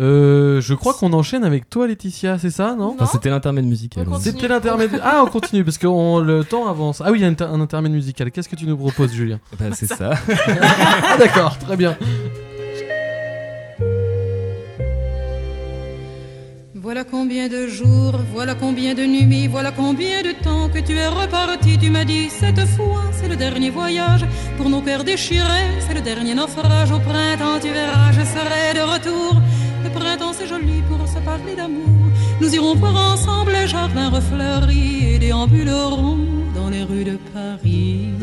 Euh, je crois qu'on enchaîne avec toi, Laetitia, c'est ça, non? Enfin, c'était l'intermède musical. C'était l'intermède. Ah, on continue parce que on- le temps avance. Ah oui, il y a un, inter- un intermède musical. Qu'est-ce que tu nous proposes, Julien? Bah, c'est ça. Ah d'accord, très bien. Voilà combien de jours, voilà combien de nuits, voilà combien de temps que tu es reparti. Tu m'as dit cette fois, c'est le dernier voyage pour nos cœurs déchirés, c'est le dernier naufrage. Au printemps, tu verras, je serai de retour. Le printemps, c'est joli pour se parler d'amour. Nous irons voir ensemble les jardins refleuris et déambulerons dans les rues de Paris.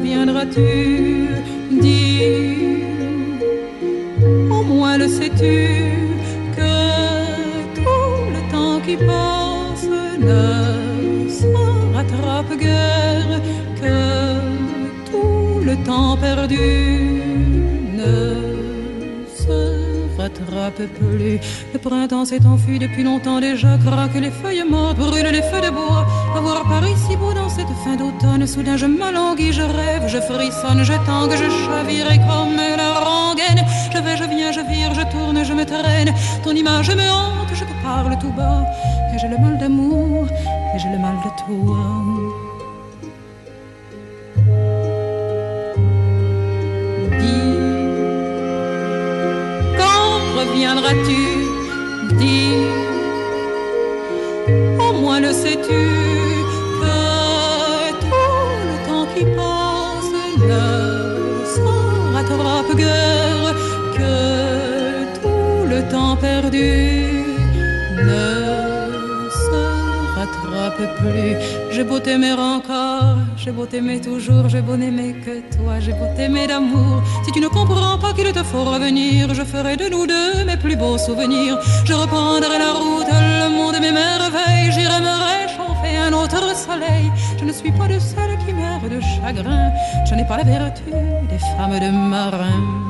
Reviendras-tu Dis, au moins le sais-tu que tout le temps qui passe ne se rattrape guère que tout le temps perdu ne rattrape plus. Le printemps s'est enfui depuis longtemps déjà, craque les feuilles mortes, brûlent les feux de bois. Avoir Paris si beau dans cette fin d'automne, soudain je m'alanguis, je rêve, je frissonne, je tangue, je chavire et comme la rengaine. Je vais, je viens, je vire, je tourne, je me traîne. Ton image me hante, je te parle tout bas. Et j'ai le mal d'amour, et j'ai le mal de toi. Quand reviendras-tu Dis, au moins le sais-tu que tout le temps qui passe ne se rattrape guère, que tout le temps perdu ne se rattrape plus. J'ai beau t'aimer encore, j'ai beau t'aimer toujours, j'ai beau n'aimer que toi, j'ai beau t'aimer d'amour. Si tu ne comprends pas qu'il te faut revenir, je ferai de nous deux mes plus beaux souvenirs. Je reprendrai la route, le monde mes merveilles, j'irai me réchauffer un autre soleil. Je ne suis pas de celles qui meurent de chagrin, je n'ai pas la vertu des femmes de marin.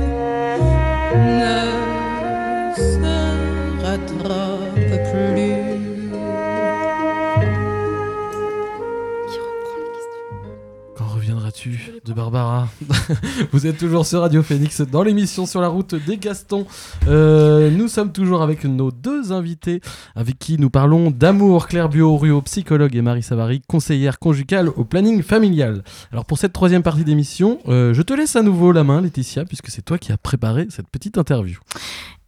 De Barbara Vous êtes toujours sur Radio Phoenix dans l'émission sur la route des Gastons. Euh, nous sommes toujours avec nos deux invités avec qui nous parlons d'amour. Claire Bio-Ruot, psychologue, et Marie Savary, conseillère conjugale au planning familial. Alors pour cette troisième partie d'émission, euh, je te laisse à nouveau la main, Laetitia, puisque c'est toi qui as préparé cette petite interview.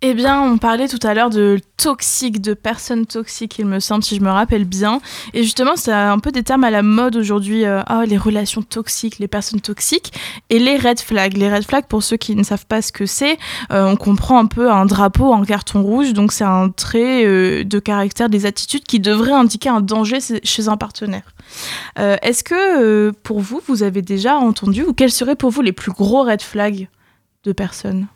Eh bien, on parlait tout à l'heure de toxique, de personnes toxiques, il me semble, si je me rappelle bien. Et justement, c'est un peu des termes à la mode aujourd'hui. euh, ah, les relations toxiques, les personnes toxiques et les red flags. Les red flags, pour ceux qui ne savent pas ce que c'est, euh, on comprend un peu un drapeau en carton rouge. Donc, c'est un trait euh, de caractère, des attitudes qui devraient indiquer un danger chez un partenaire. Euh, Est-ce que pour vous, vous avez déjà entendu ou quels seraient pour vous les plus gros red flags de personnes?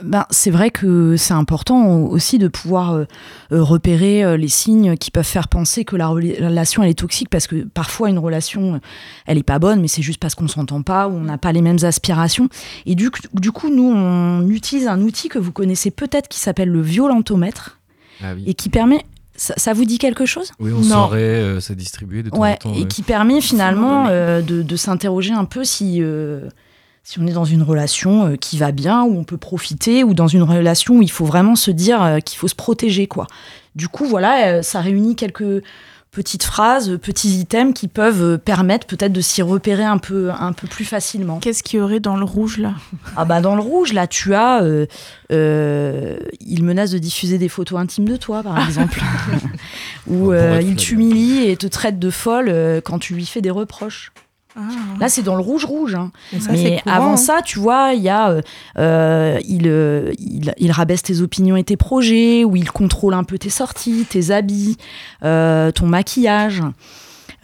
Ben, c'est vrai que c'est important aussi de pouvoir euh, euh, repérer euh, les signes qui peuvent faire penser que la rela- relation elle est toxique parce que parfois une relation euh, elle est pas bonne mais c'est juste parce qu'on s'entend pas ou on n'a pas les mêmes aspirations et du, coup- du coup nous on utilise un outil que vous connaissez peut-être qui s'appelle le violentomètre Ah oui. et qui permet ça, ça vous dit quelque chose? Oui, on saurait euh, ça distribuer de temps Ouais, en temps. et ouais. qui permet finalement euh, de, de s'interroger un peu si, euh, si on est dans une relation euh, qui va bien, où on peut profiter, ou dans une relation où il faut vraiment se dire euh, qu'il faut se protéger. quoi. Du coup, voilà, euh, ça réunit quelques petites phrases, petits items qui peuvent permettre peut-être de s'y repérer un peu, un peu plus facilement. Qu'est-ce qu'il y aurait dans le rouge là? Ah bah dans le rouge, là, tu as... euh, euh, il menace de diffuser des photos intimes de toi, par exemple. Ou euh, il t'humilie et te traite de folle euh, quand tu lui fais des reproches. Là, c'est dans le rouge-rouge. hein. Mais courant, avant hein. ça, tu vois, il y a, euh, euh, il, euh, il, il rabaisse tes opinions et tes projets, ou il contrôle un peu tes sorties, tes habits, euh, ton maquillage.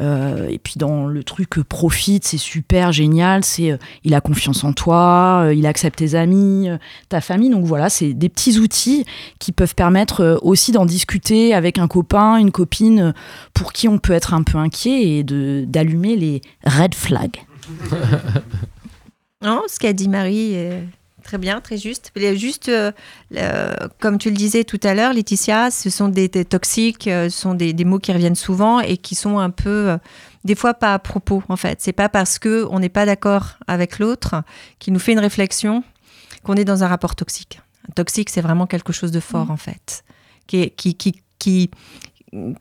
Euh, et puis dans le truc euh, profite, c'est super génial, c'est euh, il a confiance en toi, il accepte tes amis, ta famille. Donc voilà, c'est des petits outils qui peuvent permettre aussi d'en discuter avec un copain, une copine, pour qui on peut être un peu inquiet et de d'allumer les red flags. Non, ce qu'a dit Marie très bien, très juste. Juste, euh, comme tu le disais tout à l'heure, Laetitia, ce sont des, des toxiques, euh, ce sont des, des mots qui reviennent souvent et qui sont un peu, euh, des fois pas à propos en fait. C'est pas parce que on n'est pas d'accord avec l'autre qui nous fait une réflexion qu'on est dans un rapport toxique. Un toxique, c'est vraiment quelque chose de fort en fait, qui, qui, qui, qui,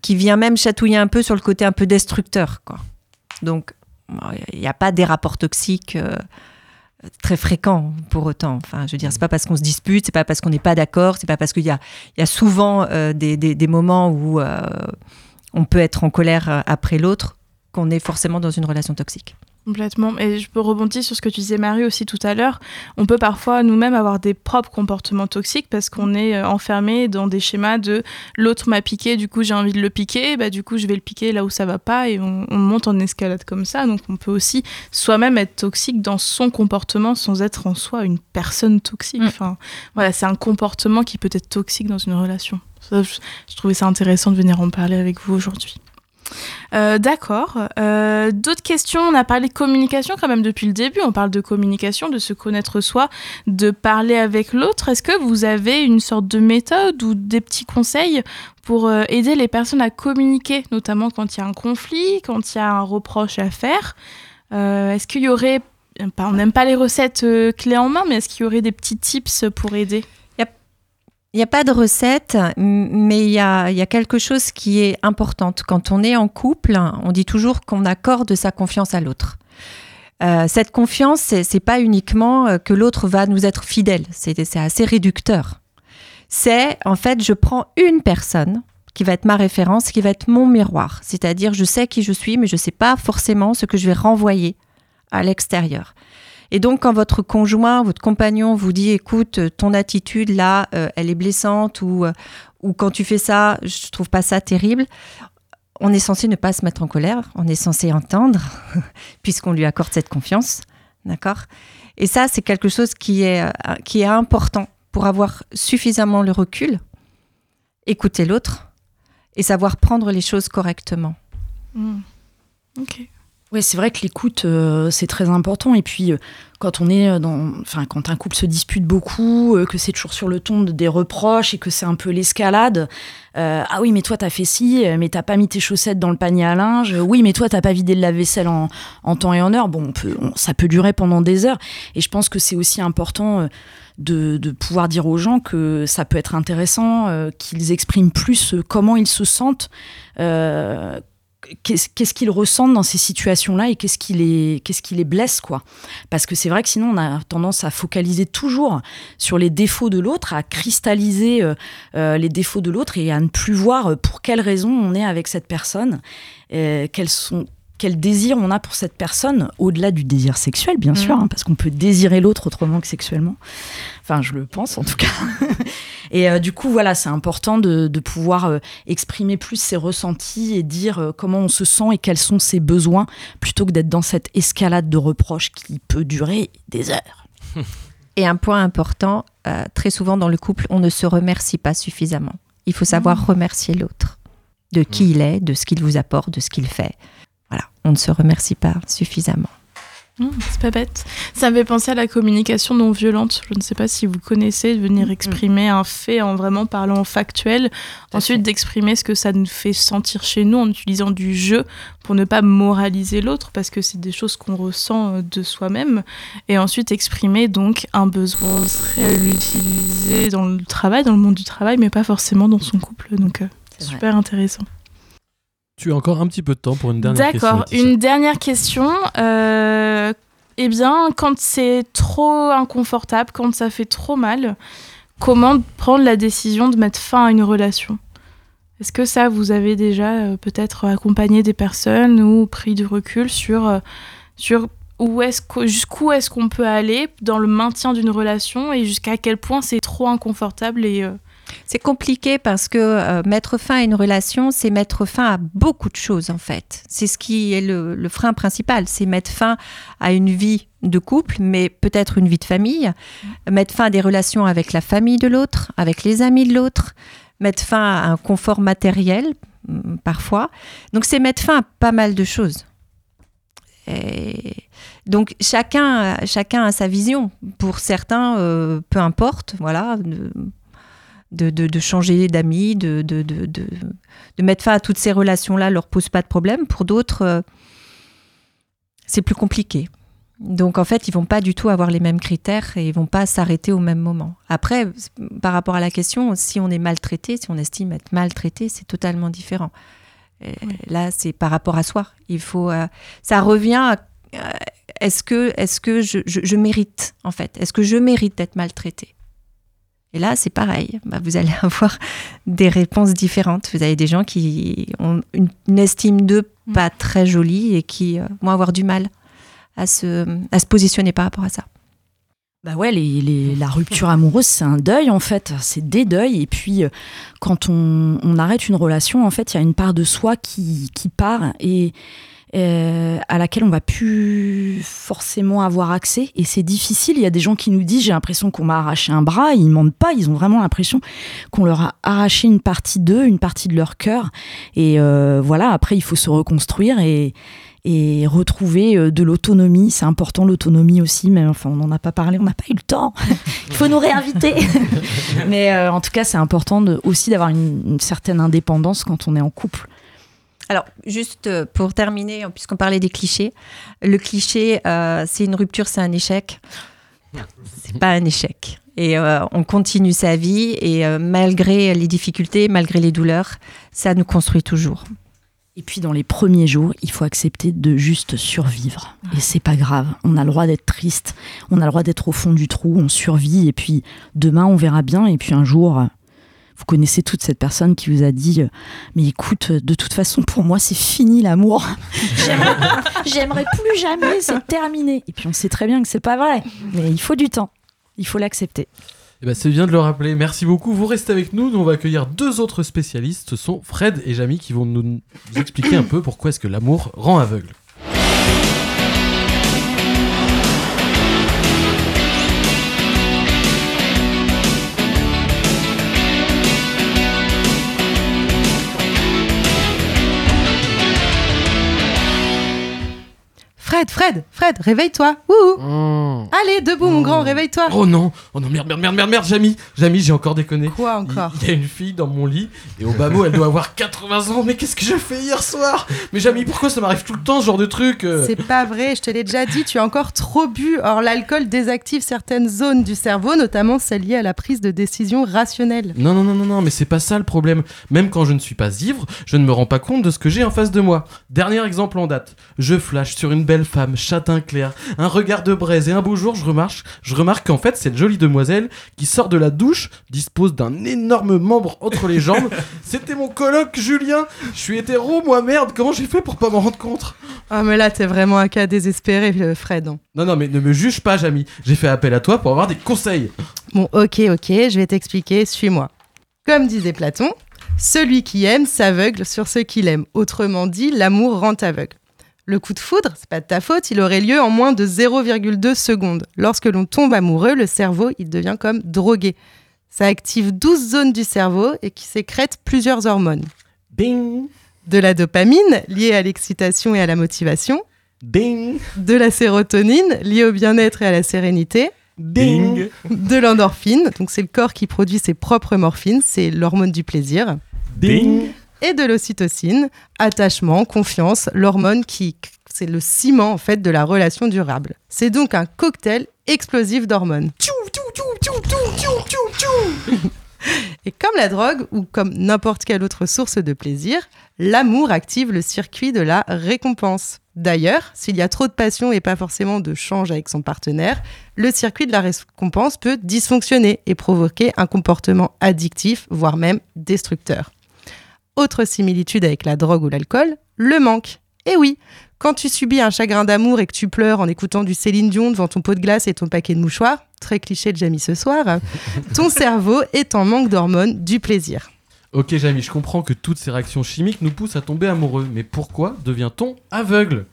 qui vient même chatouiller un peu sur le côté un peu destructeur. Quoi. Donc, il n'y a pas des rapports toxiques très fréquents pour autant. Enfin, je veux dire, c'est pas parce qu'on se dispute, c'est pas parce qu'on n'est pas d'accord, c'est pas parce qu'il y a, il y a souvent euh, des moments où euh, on peut être en colère euh, après l'autre qu'on est forcément dans une relation toxique. Complètement. Et je peux rebondir sur ce que tu disais, Marie, aussi tout à l'heure. On peut parfois nous-mêmes avoir des propres comportements toxiques parce qu'on est euh, enfermé dans des schémas de l'autre m'a piqué, du coup j'ai envie de le piquer, bah, du coup je vais le piquer là où ça va pas et on, on monte en escalade comme ça. Donc on peut aussi soi-même être toxique dans son comportement sans être en soi une personne toxique. Enfin, voilà, c'est un comportement qui peut être toxique dans une relation. Ça, je, je trouvais ça intéressant de venir en parler avec vous aujourd'hui. Euh, D'accord. Euh, D'autres questions? On a parlé de communication quand même depuis le début. On parle de communication, de se connaître soi, de parler avec l'autre. Est-ce que vous avez une sorte de méthode ou des petits conseils pour euh, aider les personnes à communiquer, notamment quand il y a un conflit, quand il y a un reproche à faire? Est-ce qu'il y aurait, on n'aime pas les recettes clés en main, mais est-ce qu'il y aurait des petits tips pour aider? Il n'y a pas de recette, mais il y a, quelque chose qui est important. Quand on est en couple, on dit toujours qu'on accorde sa confiance à l'autre. Euh, cette confiance, c'est pas uniquement euh, que l'autre va nous être fidèle. C'est assez réducteur. C'est en fait, je prends une personne qui va être ma référence, qui va être mon miroir. C'est-à-dire, je sais qui je suis, mais je sais pas forcément ce que je vais renvoyer à l'extérieur. Et donc, quand votre conjoint, votre compagnon vous dit, écoute, euh, ton attitude là, euh, elle est blessante, ou, euh, ou quand tu fais ça, je trouve pas ça terrible, on est censé ne pas se mettre en colère, on est censé entendre, puisqu'on lui accorde cette confiance, d'accord? Et ça, c'est quelque chose qui est, qui est important pour avoir suffisamment le recul, écouter l'autre et savoir prendre les choses correctement. Ok. Ouais, c'est vrai que l'écoute, euh, c'est très important. Et puis, euh, quand on est dans, enfin, quand un couple se dispute beaucoup, euh, que c'est toujours sur le ton de- des reproches et que c'est un peu l'escalade. euh, ah oui, mais toi t'as fait ci, euh, mais t'as pas mis tes chaussettes dans le panier à linge. Oui, mais toi t'as pas vidé le lave-vaisselle en, en temps et en heure. Bon, on peut, on- ça peut durer pendant des heures. Et je pense que c'est aussi important. euh, de, de pouvoir dire aux gens que ça peut être intéressant, euh, qu'ils expriment plus euh, comment ils se sentent, euh, qu'est-ce qu'ils ressentent dans ces situations-là et qu'est-ce qui les qu'est-ce qui les blesse quoi parce que c'est vrai que sinon on a tendance à focaliser toujours sur les défauts de l'autre à cristalliser euh, euh, les défauts de l'autre et à ne plus voir euh, pour quelles raisons on est avec cette personne euh, quels sont quel désir on a pour cette personne, au-delà du désir sexuel, bien sûr, Mhm. hein, parce qu'on peut désirer l'autre autrement que sexuellement. Enfin, je le pense en tout cas. Et euh, du coup, voilà, c'est important de, de pouvoir euh, exprimer plus ses ressentis et dire euh, comment on se sent et quels sont ses besoins, plutôt que d'être dans cette escalade de reproches qui peut durer des heures. Et un point important, euh, très souvent dans le couple, on ne se remercie pas suffisamment. Il faut savoir Mhm. remercier l'autre de qui il est, de ce qu'il vous apporte, de ce qu'il fait. Voilà, on ne se remercie pas suffisamment. Mmh, c'est pas bête. Ça me fait penser à la communication non violente. Je ne sais pas si vous connaissez, de venir exprimer un fait en vraiment parlant factuel. Ensuite, d'exprimer ce que ça nous fait sentir chez nous en utilisant du jeu pour ne pas moraliser l'autre parce que c'est des choses qu'on ressent euh, de soi-même. Et ensuite, exprimer donc un besoin. On serait l'utiliser dans le travail, dans le monde du travail, mais pas forcément dans son couple. Donc, euh, vrai. super intéressant. Tu as encore un petit peu de temps pour une dernière question. D'accord, une dernière question. Euh, eh bien, quand c'est trop inconfortable, quand ça fait trop mal, comment prendre la décision de mettre fin à une relation? Est-ce que ça, vous avez déjà euh, peut-être accompagné des personnes ou pris du recul sur, euh, sur où est-ce que- jusqu'où est-ce qu'on peut aller dans le maintien d'une relation et jusqu'à quel point c'est trop inconfortable et C'est compliqué parce que euh, mettre fin à une relation, c'est mettre fin à beaucoup de choses en fait. C'est ce qui est le, frein principal, c'est mettre fin à une vie de couple, mais peut-être une vie de famille, mettre fin à des relations avec la famille de l'autre, avec les amis de l'autre, mettre fin à un confort matériel mm, parfois. Donc c'est mettre fin à pas mal de choses. Et donc chacun, chacun a sa vision. Pour certains, euh, peu importe, voilà, de, de, changer d'amis, de, de, de, mettre fin à toutes ces relations-là, leur pose pas de problème. Pour d'autres, euh, c'est plus compliqué. Donc en fait, ils vont pas du tout avoir les mêmes critères et ils vont pas s'arrêter au même moment. Après, par rapport à la question, si on est maltraité, si on estime être maltraité, c'est totalement différent. Euh, Là, c'est par rapport à soi. Il faut, euh, ça revient à euh, est-ce que, est-ce que je, je- je mérite en fait, est-ce que je mérite d'être maltraité? Et là, c'est pareil. Bah, vous allez avoir des réponses différentes. Vous avez des gens qui ont une, une estime d'eux pas très jolies et qui euh, vont avoir du mal à se, à se positionner par rapport à ça. Bah ouais, les, les- la rupture amoureuse, c'est un deuil en fait, c'est des deuils. Et puis, euh, quand on, on arrête une relation, en fait, il y a une part de soi qui, qui part et euh, à laquelle on va plus forcément avoir accès. Et c'est difficile. Il y a des gens qui nous disent J'ai l'impression qu'on m'a arraché un bras. Ils mentent pas, ils ont vraiment l'impression qu'on leur a arraché une partie d'eux, une partie de leur cœur. Et euh, voilà, après, il faut se reconstruire et et retrouver euh, de l'autonomie. C'est important l'autonomie aussi, mais enfin on n'en a pas parlé, on n'a pas eu le temps. Il faut nous réinviter. mais euh, en tout cas, c'est important de, aussi d'avoir une, une certaine indépendance quand on est en couple. Alors, juste euh, pour terminer, puisqu'on parlait des clichés, le cliché, euh, c'est une rupture, c'est un échec. C'est pas un échec. Et euh, on continue sa vie et malgré les difficultés, malgré les douleurs, ça nous construit toujours. Et puis dans les premiers jours, il faut accepter de juste survivre. Et c'est pas grave. On a le droit d'être triste. On a le droit d'être au fond du trou. On survit. Et puis demain, on verra bien. Et puis un jour, vous connaissez toute cette personne qui vous a dit euh, Mais écoute, de toute façon, pour moi, c'est fini l'amour. J'aimerais- J'aimerais plus jamais. C'est terminé. Et puis on sait très bien que c'est pas vrai. Mais il faut du temps. Il faut l'accepter. Eh ben, c'est bien de le rappeler. Merci beaucoup. Vous restez avec nous. Nous, on va accueillir deux autres spécialistes. Ce sont Fred et Jamy qui vont nous, nous expliquer un peu pourquoi est-ce que l'amour rend aveugle. Fred, Fred, Fred, réveille-toi. Wouhou. Allez, debout, mon grand, réveille-toi. Oh non, oh non, merde, merde, merde, merde, merde, Jamy, Jamy, j'ai encore déconné. Quoi encore Il y a une fille dans mon lit et au bas mot, elle doit avoir 80 ans. Mais qu'est-ce que j'ai fait hier soir? Mais Jamy, pourquoi ça m'arrive tout le temps ce genre de truc euh? C'est pas vrai, je te l'ai déjà dit, tu as encore trop bu. Or, l'alcool désactive certaines zones du cerveau, notamment celles liées à la prise de décision rationnelle. Non, non, non, non, non, mais c'est pas ça le problème. Même quand je ne suis pas ivre, je ne me rends pas compte de ce que j'ai en face de moi. Dernier exemple en date. Je flash sur une belle femme, châtain clair, un regard de braise, et un beau jour, je remarque, je remarque qu'en fait, cette jolie demoiselle qui sort de la douche dispose d'un énorme membre entre les jambes. C'était mon coloc, Julien. Je suis hétéro, moi, merde, comment j'ai fait pour pas m'en rendre compte? Ah, mais là, t'es vraiment un cas désespéré, Fred. hein. Non, non, mais ne me juge pas, Jamy. J'ai fait appel à toi pour avoir des conseils. Bon, ok, ok, je vais t'expliquer, suis-moi. Comme disait Platon, celui qui aime s'aveugle sur ce qu'il aime. Autrement dit, l'amour rend aveugle. Le coup de foudre, c'est pas de ta faute, il aurait lieu en moins de 0,2 secondes. Lorsque l'on tombe amoureux, le cerveau, il devient comme drogué. Ça active 12 zones du cerveau et qui sécrètent plusieurs hormones. Bing De la dopamine, liée à l'excitation et à la motivation. Bing De la sérotonine, liée au bien-être et à la sérénité. Bing De l'endorphine, donc c'est le corps qui produit ses propres morphines, c'est l'hormone du plaisir. Bing Et de l'ocytocine, attachement, confiance, l'hormone qui c'est le ciment en fait de la relation durable. C'est donc un cocktail explosif d'hormones. Et comme la drogue ou comme n'importe quelle autre source de plaisir, l'amour active le circuit de la récompense. D'ailleurs, s'il y a trop de passion et pas forcément de change avec son partenaire, le circuit de la récompense peut dysfonctionner et provoquer un comportement addictif, voire même destructeur. Autre similitude avec la drogue ou l'alcool, le manque. Et oui, quand tu subis un chagrin d'amour et que tu pleures en écoutant du Céline Dion devant ton pot de glace et ton paquet de mouchoirs, très cliché de Jamie ce soir, ton cerveau est en manque d'hormones du plaisir. Ok, Jamy, je comprends que toutes ces réactions chimiques nous poussent à tomber amoureux. Mais pourquoi devient-on aveugle?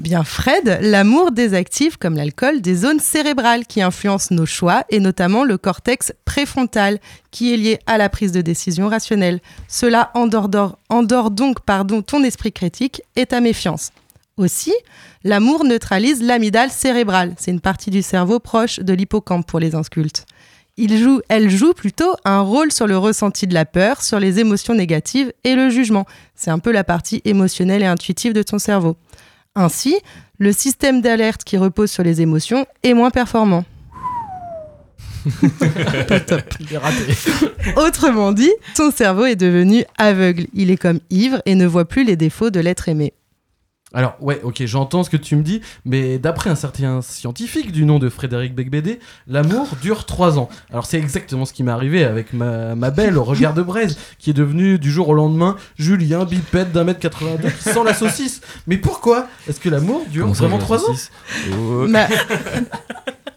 Eh Bien Fred, l'amour désactive, comme l'alcool, des zones cérébrales qui influencent nos choix et notamment le cortex préfrontal qui est lié à la prise de décision rationnelle. Cela endort, dor- endort donc pardon, ton esprit critique et ta méfiance. Aussi, l'amour neutralise l'amygdale cérébrale. C'est une partie du cerveau proche de l'hippocampe pour les incultes. Il joue, elle joue plutôt un rôle sur le ressenti de la peur, sur les émotions négatives et le jugement. C'est un peu la partie émotionnelle et intuitive de ton cerveau. Ainsi, le système d'alerte qui repose sur les émotions est moins performant. Pas top. Autrement dit, ton cerveau est devenu aveugle. Il est comme ivre et ne voit plus les défauts de l'être aimé. Alors, ouais, ok, j'entends ce que tu me dis, mais d'après un certain scientifique du nom de Frédéric Becbédé, l'amour dure 3 ans. Alors, c'est exactement ce qui m'est arrivé avec ma, ma belle au regard de braise, qui est devenue du jour au lendemain Julien bipède d'un mètre 82 qui sent la saucisse. Mais pourquoi Est-ce que l'amour dure Comment vraiment 3 ans Oh.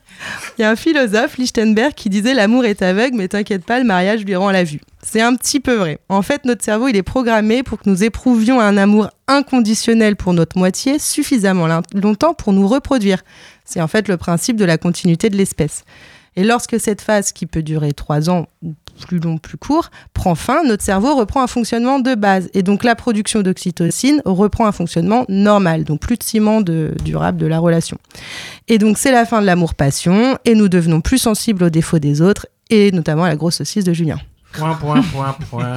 Il y a un philosophe, Lichtenberg, qui disait l'amour est aveugle, mais t'inquiète pas, le mariage lui rend la vue. C'est un petit peu vrai. En fait, notre cerveau, il est programmé pour que nous éprouvions un amour inconditionnel pour notre moitié suffisamment longtemps pour nous reproduire. C'est en fait le principe de la continuité de l'espèce. Et lorsque cette phase, qui peut durer trois ans ou plus long, plus court, prend fin, notre cerveau reprend un fonctionnement de base. Et donc la production d'oxytocine reprend un fonctionnement normal, donc plus de ciment de, durable de la relation. Et donc c'est la fin de l'amour-passion, et nous devenons plus sensibles aux défauts des autres, et notamment à la grosse saucisse de Julien. Point, point, point, point.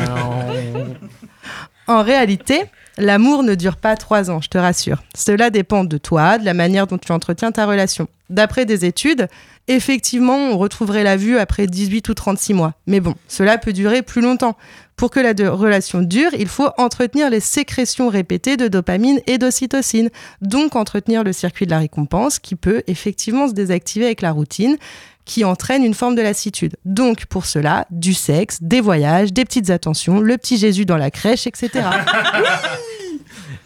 En réalité, l'amour ne dure pas trois ans, je te rassure. Cela dépend de toi, de la manière dont tu entretiens ta relation. D'après des études, effectivement, on retrouverait la vue après 18 ou 36 mois. Mais bon, cela peut durer plus longtemps. Pour que la relation dure, il faut entretenir les sécrétions répétées de dopamine et d'ocytocine, donc entretenir le circuit de la récompense qui peut effectivement se désactiver avec la routine qui entraîne une forme de lassitude. Donc pour cela, du sexe, des voyages, des petites attentions, le petit Jésus dans la crèche, etc.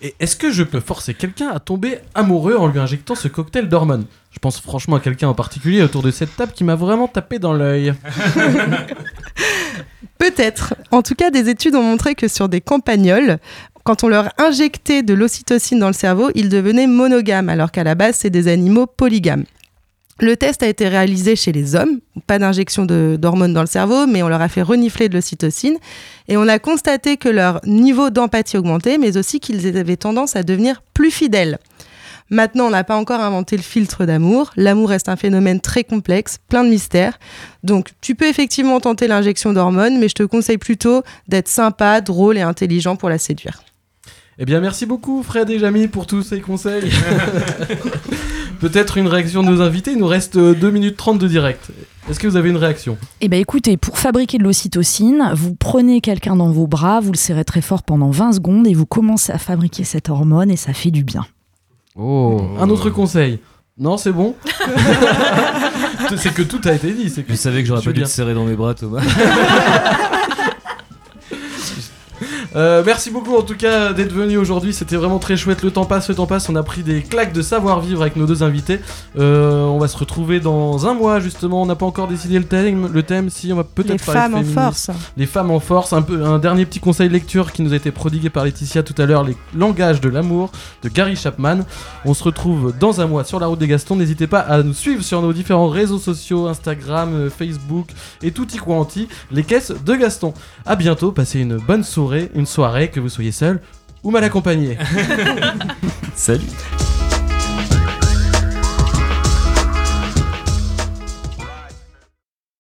Et est-ce que je peux forcer quelqu'un à tomber amoureux en lui injectant ce cocktail d'hormones? Je pense franchement à quelqu'un en particulier autour de cette table qui m'a vraiment tapé dans l'œil. Peut-être. En tout cas, des études ont montré que sur des campagnols, quand on leur injectait de l'ocytocine dans le cerveau, ils devenaient monogames, alors qu'à la base, c'est des animaux polygames. Le test a été réalisé chez les hommes, pas d'injection de- d'hormones dans le cerveau, mais on leur a fait renifler de l'ocytocine et on a constaté que leur niveau d'empathie augmentait, mais aussi qu'ils avaient tendance à devenir plus fidèles. Maintenant, on n'a pas encore inventé le filtre d'amour. L'amour reste un phénomène très complexe, plein de mystères. Donc, tu peux effectivement tenter l'injection d'hormones, mais je te conseille plutôt d'être sympa, drôle et intelligent pour la séduire. Eh bien, merci beaucoup, Fred et Jamy, pour tous ces conseils. Peut-être une réaction de nos invités. Il nous reste euh, 2 minutes 30 de direct. Est-ce que vous avez une réaction? Eh bien écoutez, pour fabriquer de l'ocytocine, vous prenez quelqu'un dans vos bras, vous le serrez très fort pendant 20 secondes et vous commencez à fabriquer cette hormone et ça fait du bien. Oh, un autre conseil. Non, c'est bon C'est que tout a été dit. c'est Que Je savais que j'aurais pas dû bien. te serrer dans mes bras, Thomas. Euh, merci beaucoup en tout cas d'être venu aujourd'hui, c'était vraiment très chouette. Le temps passe, le temps passe, on a pris des claques de savoir-vivre avec nos deux invités. Euh, on va se retrouver dans un mois justement, on n'a pas encore décidé le thème, le thème si on va peut-être Les femmes en force. Les femmes en force, un, peu, un dernier petit conseil de lecture qui nous a été prodigué par Laetitia tout à l'heure, Les langages de l'amour de Gary Chapman. On se retrouve dans un mois sur la route des Gastons, n'hésitez pas à nous suivre sur nos différents réseaux sociaux, Instagram, euh, Facebook et tutti quanti, les caisses de Gaston. À bientôt, passez une bonne soirée, une soirée que vous soyez seul ou mal accompagné. Salut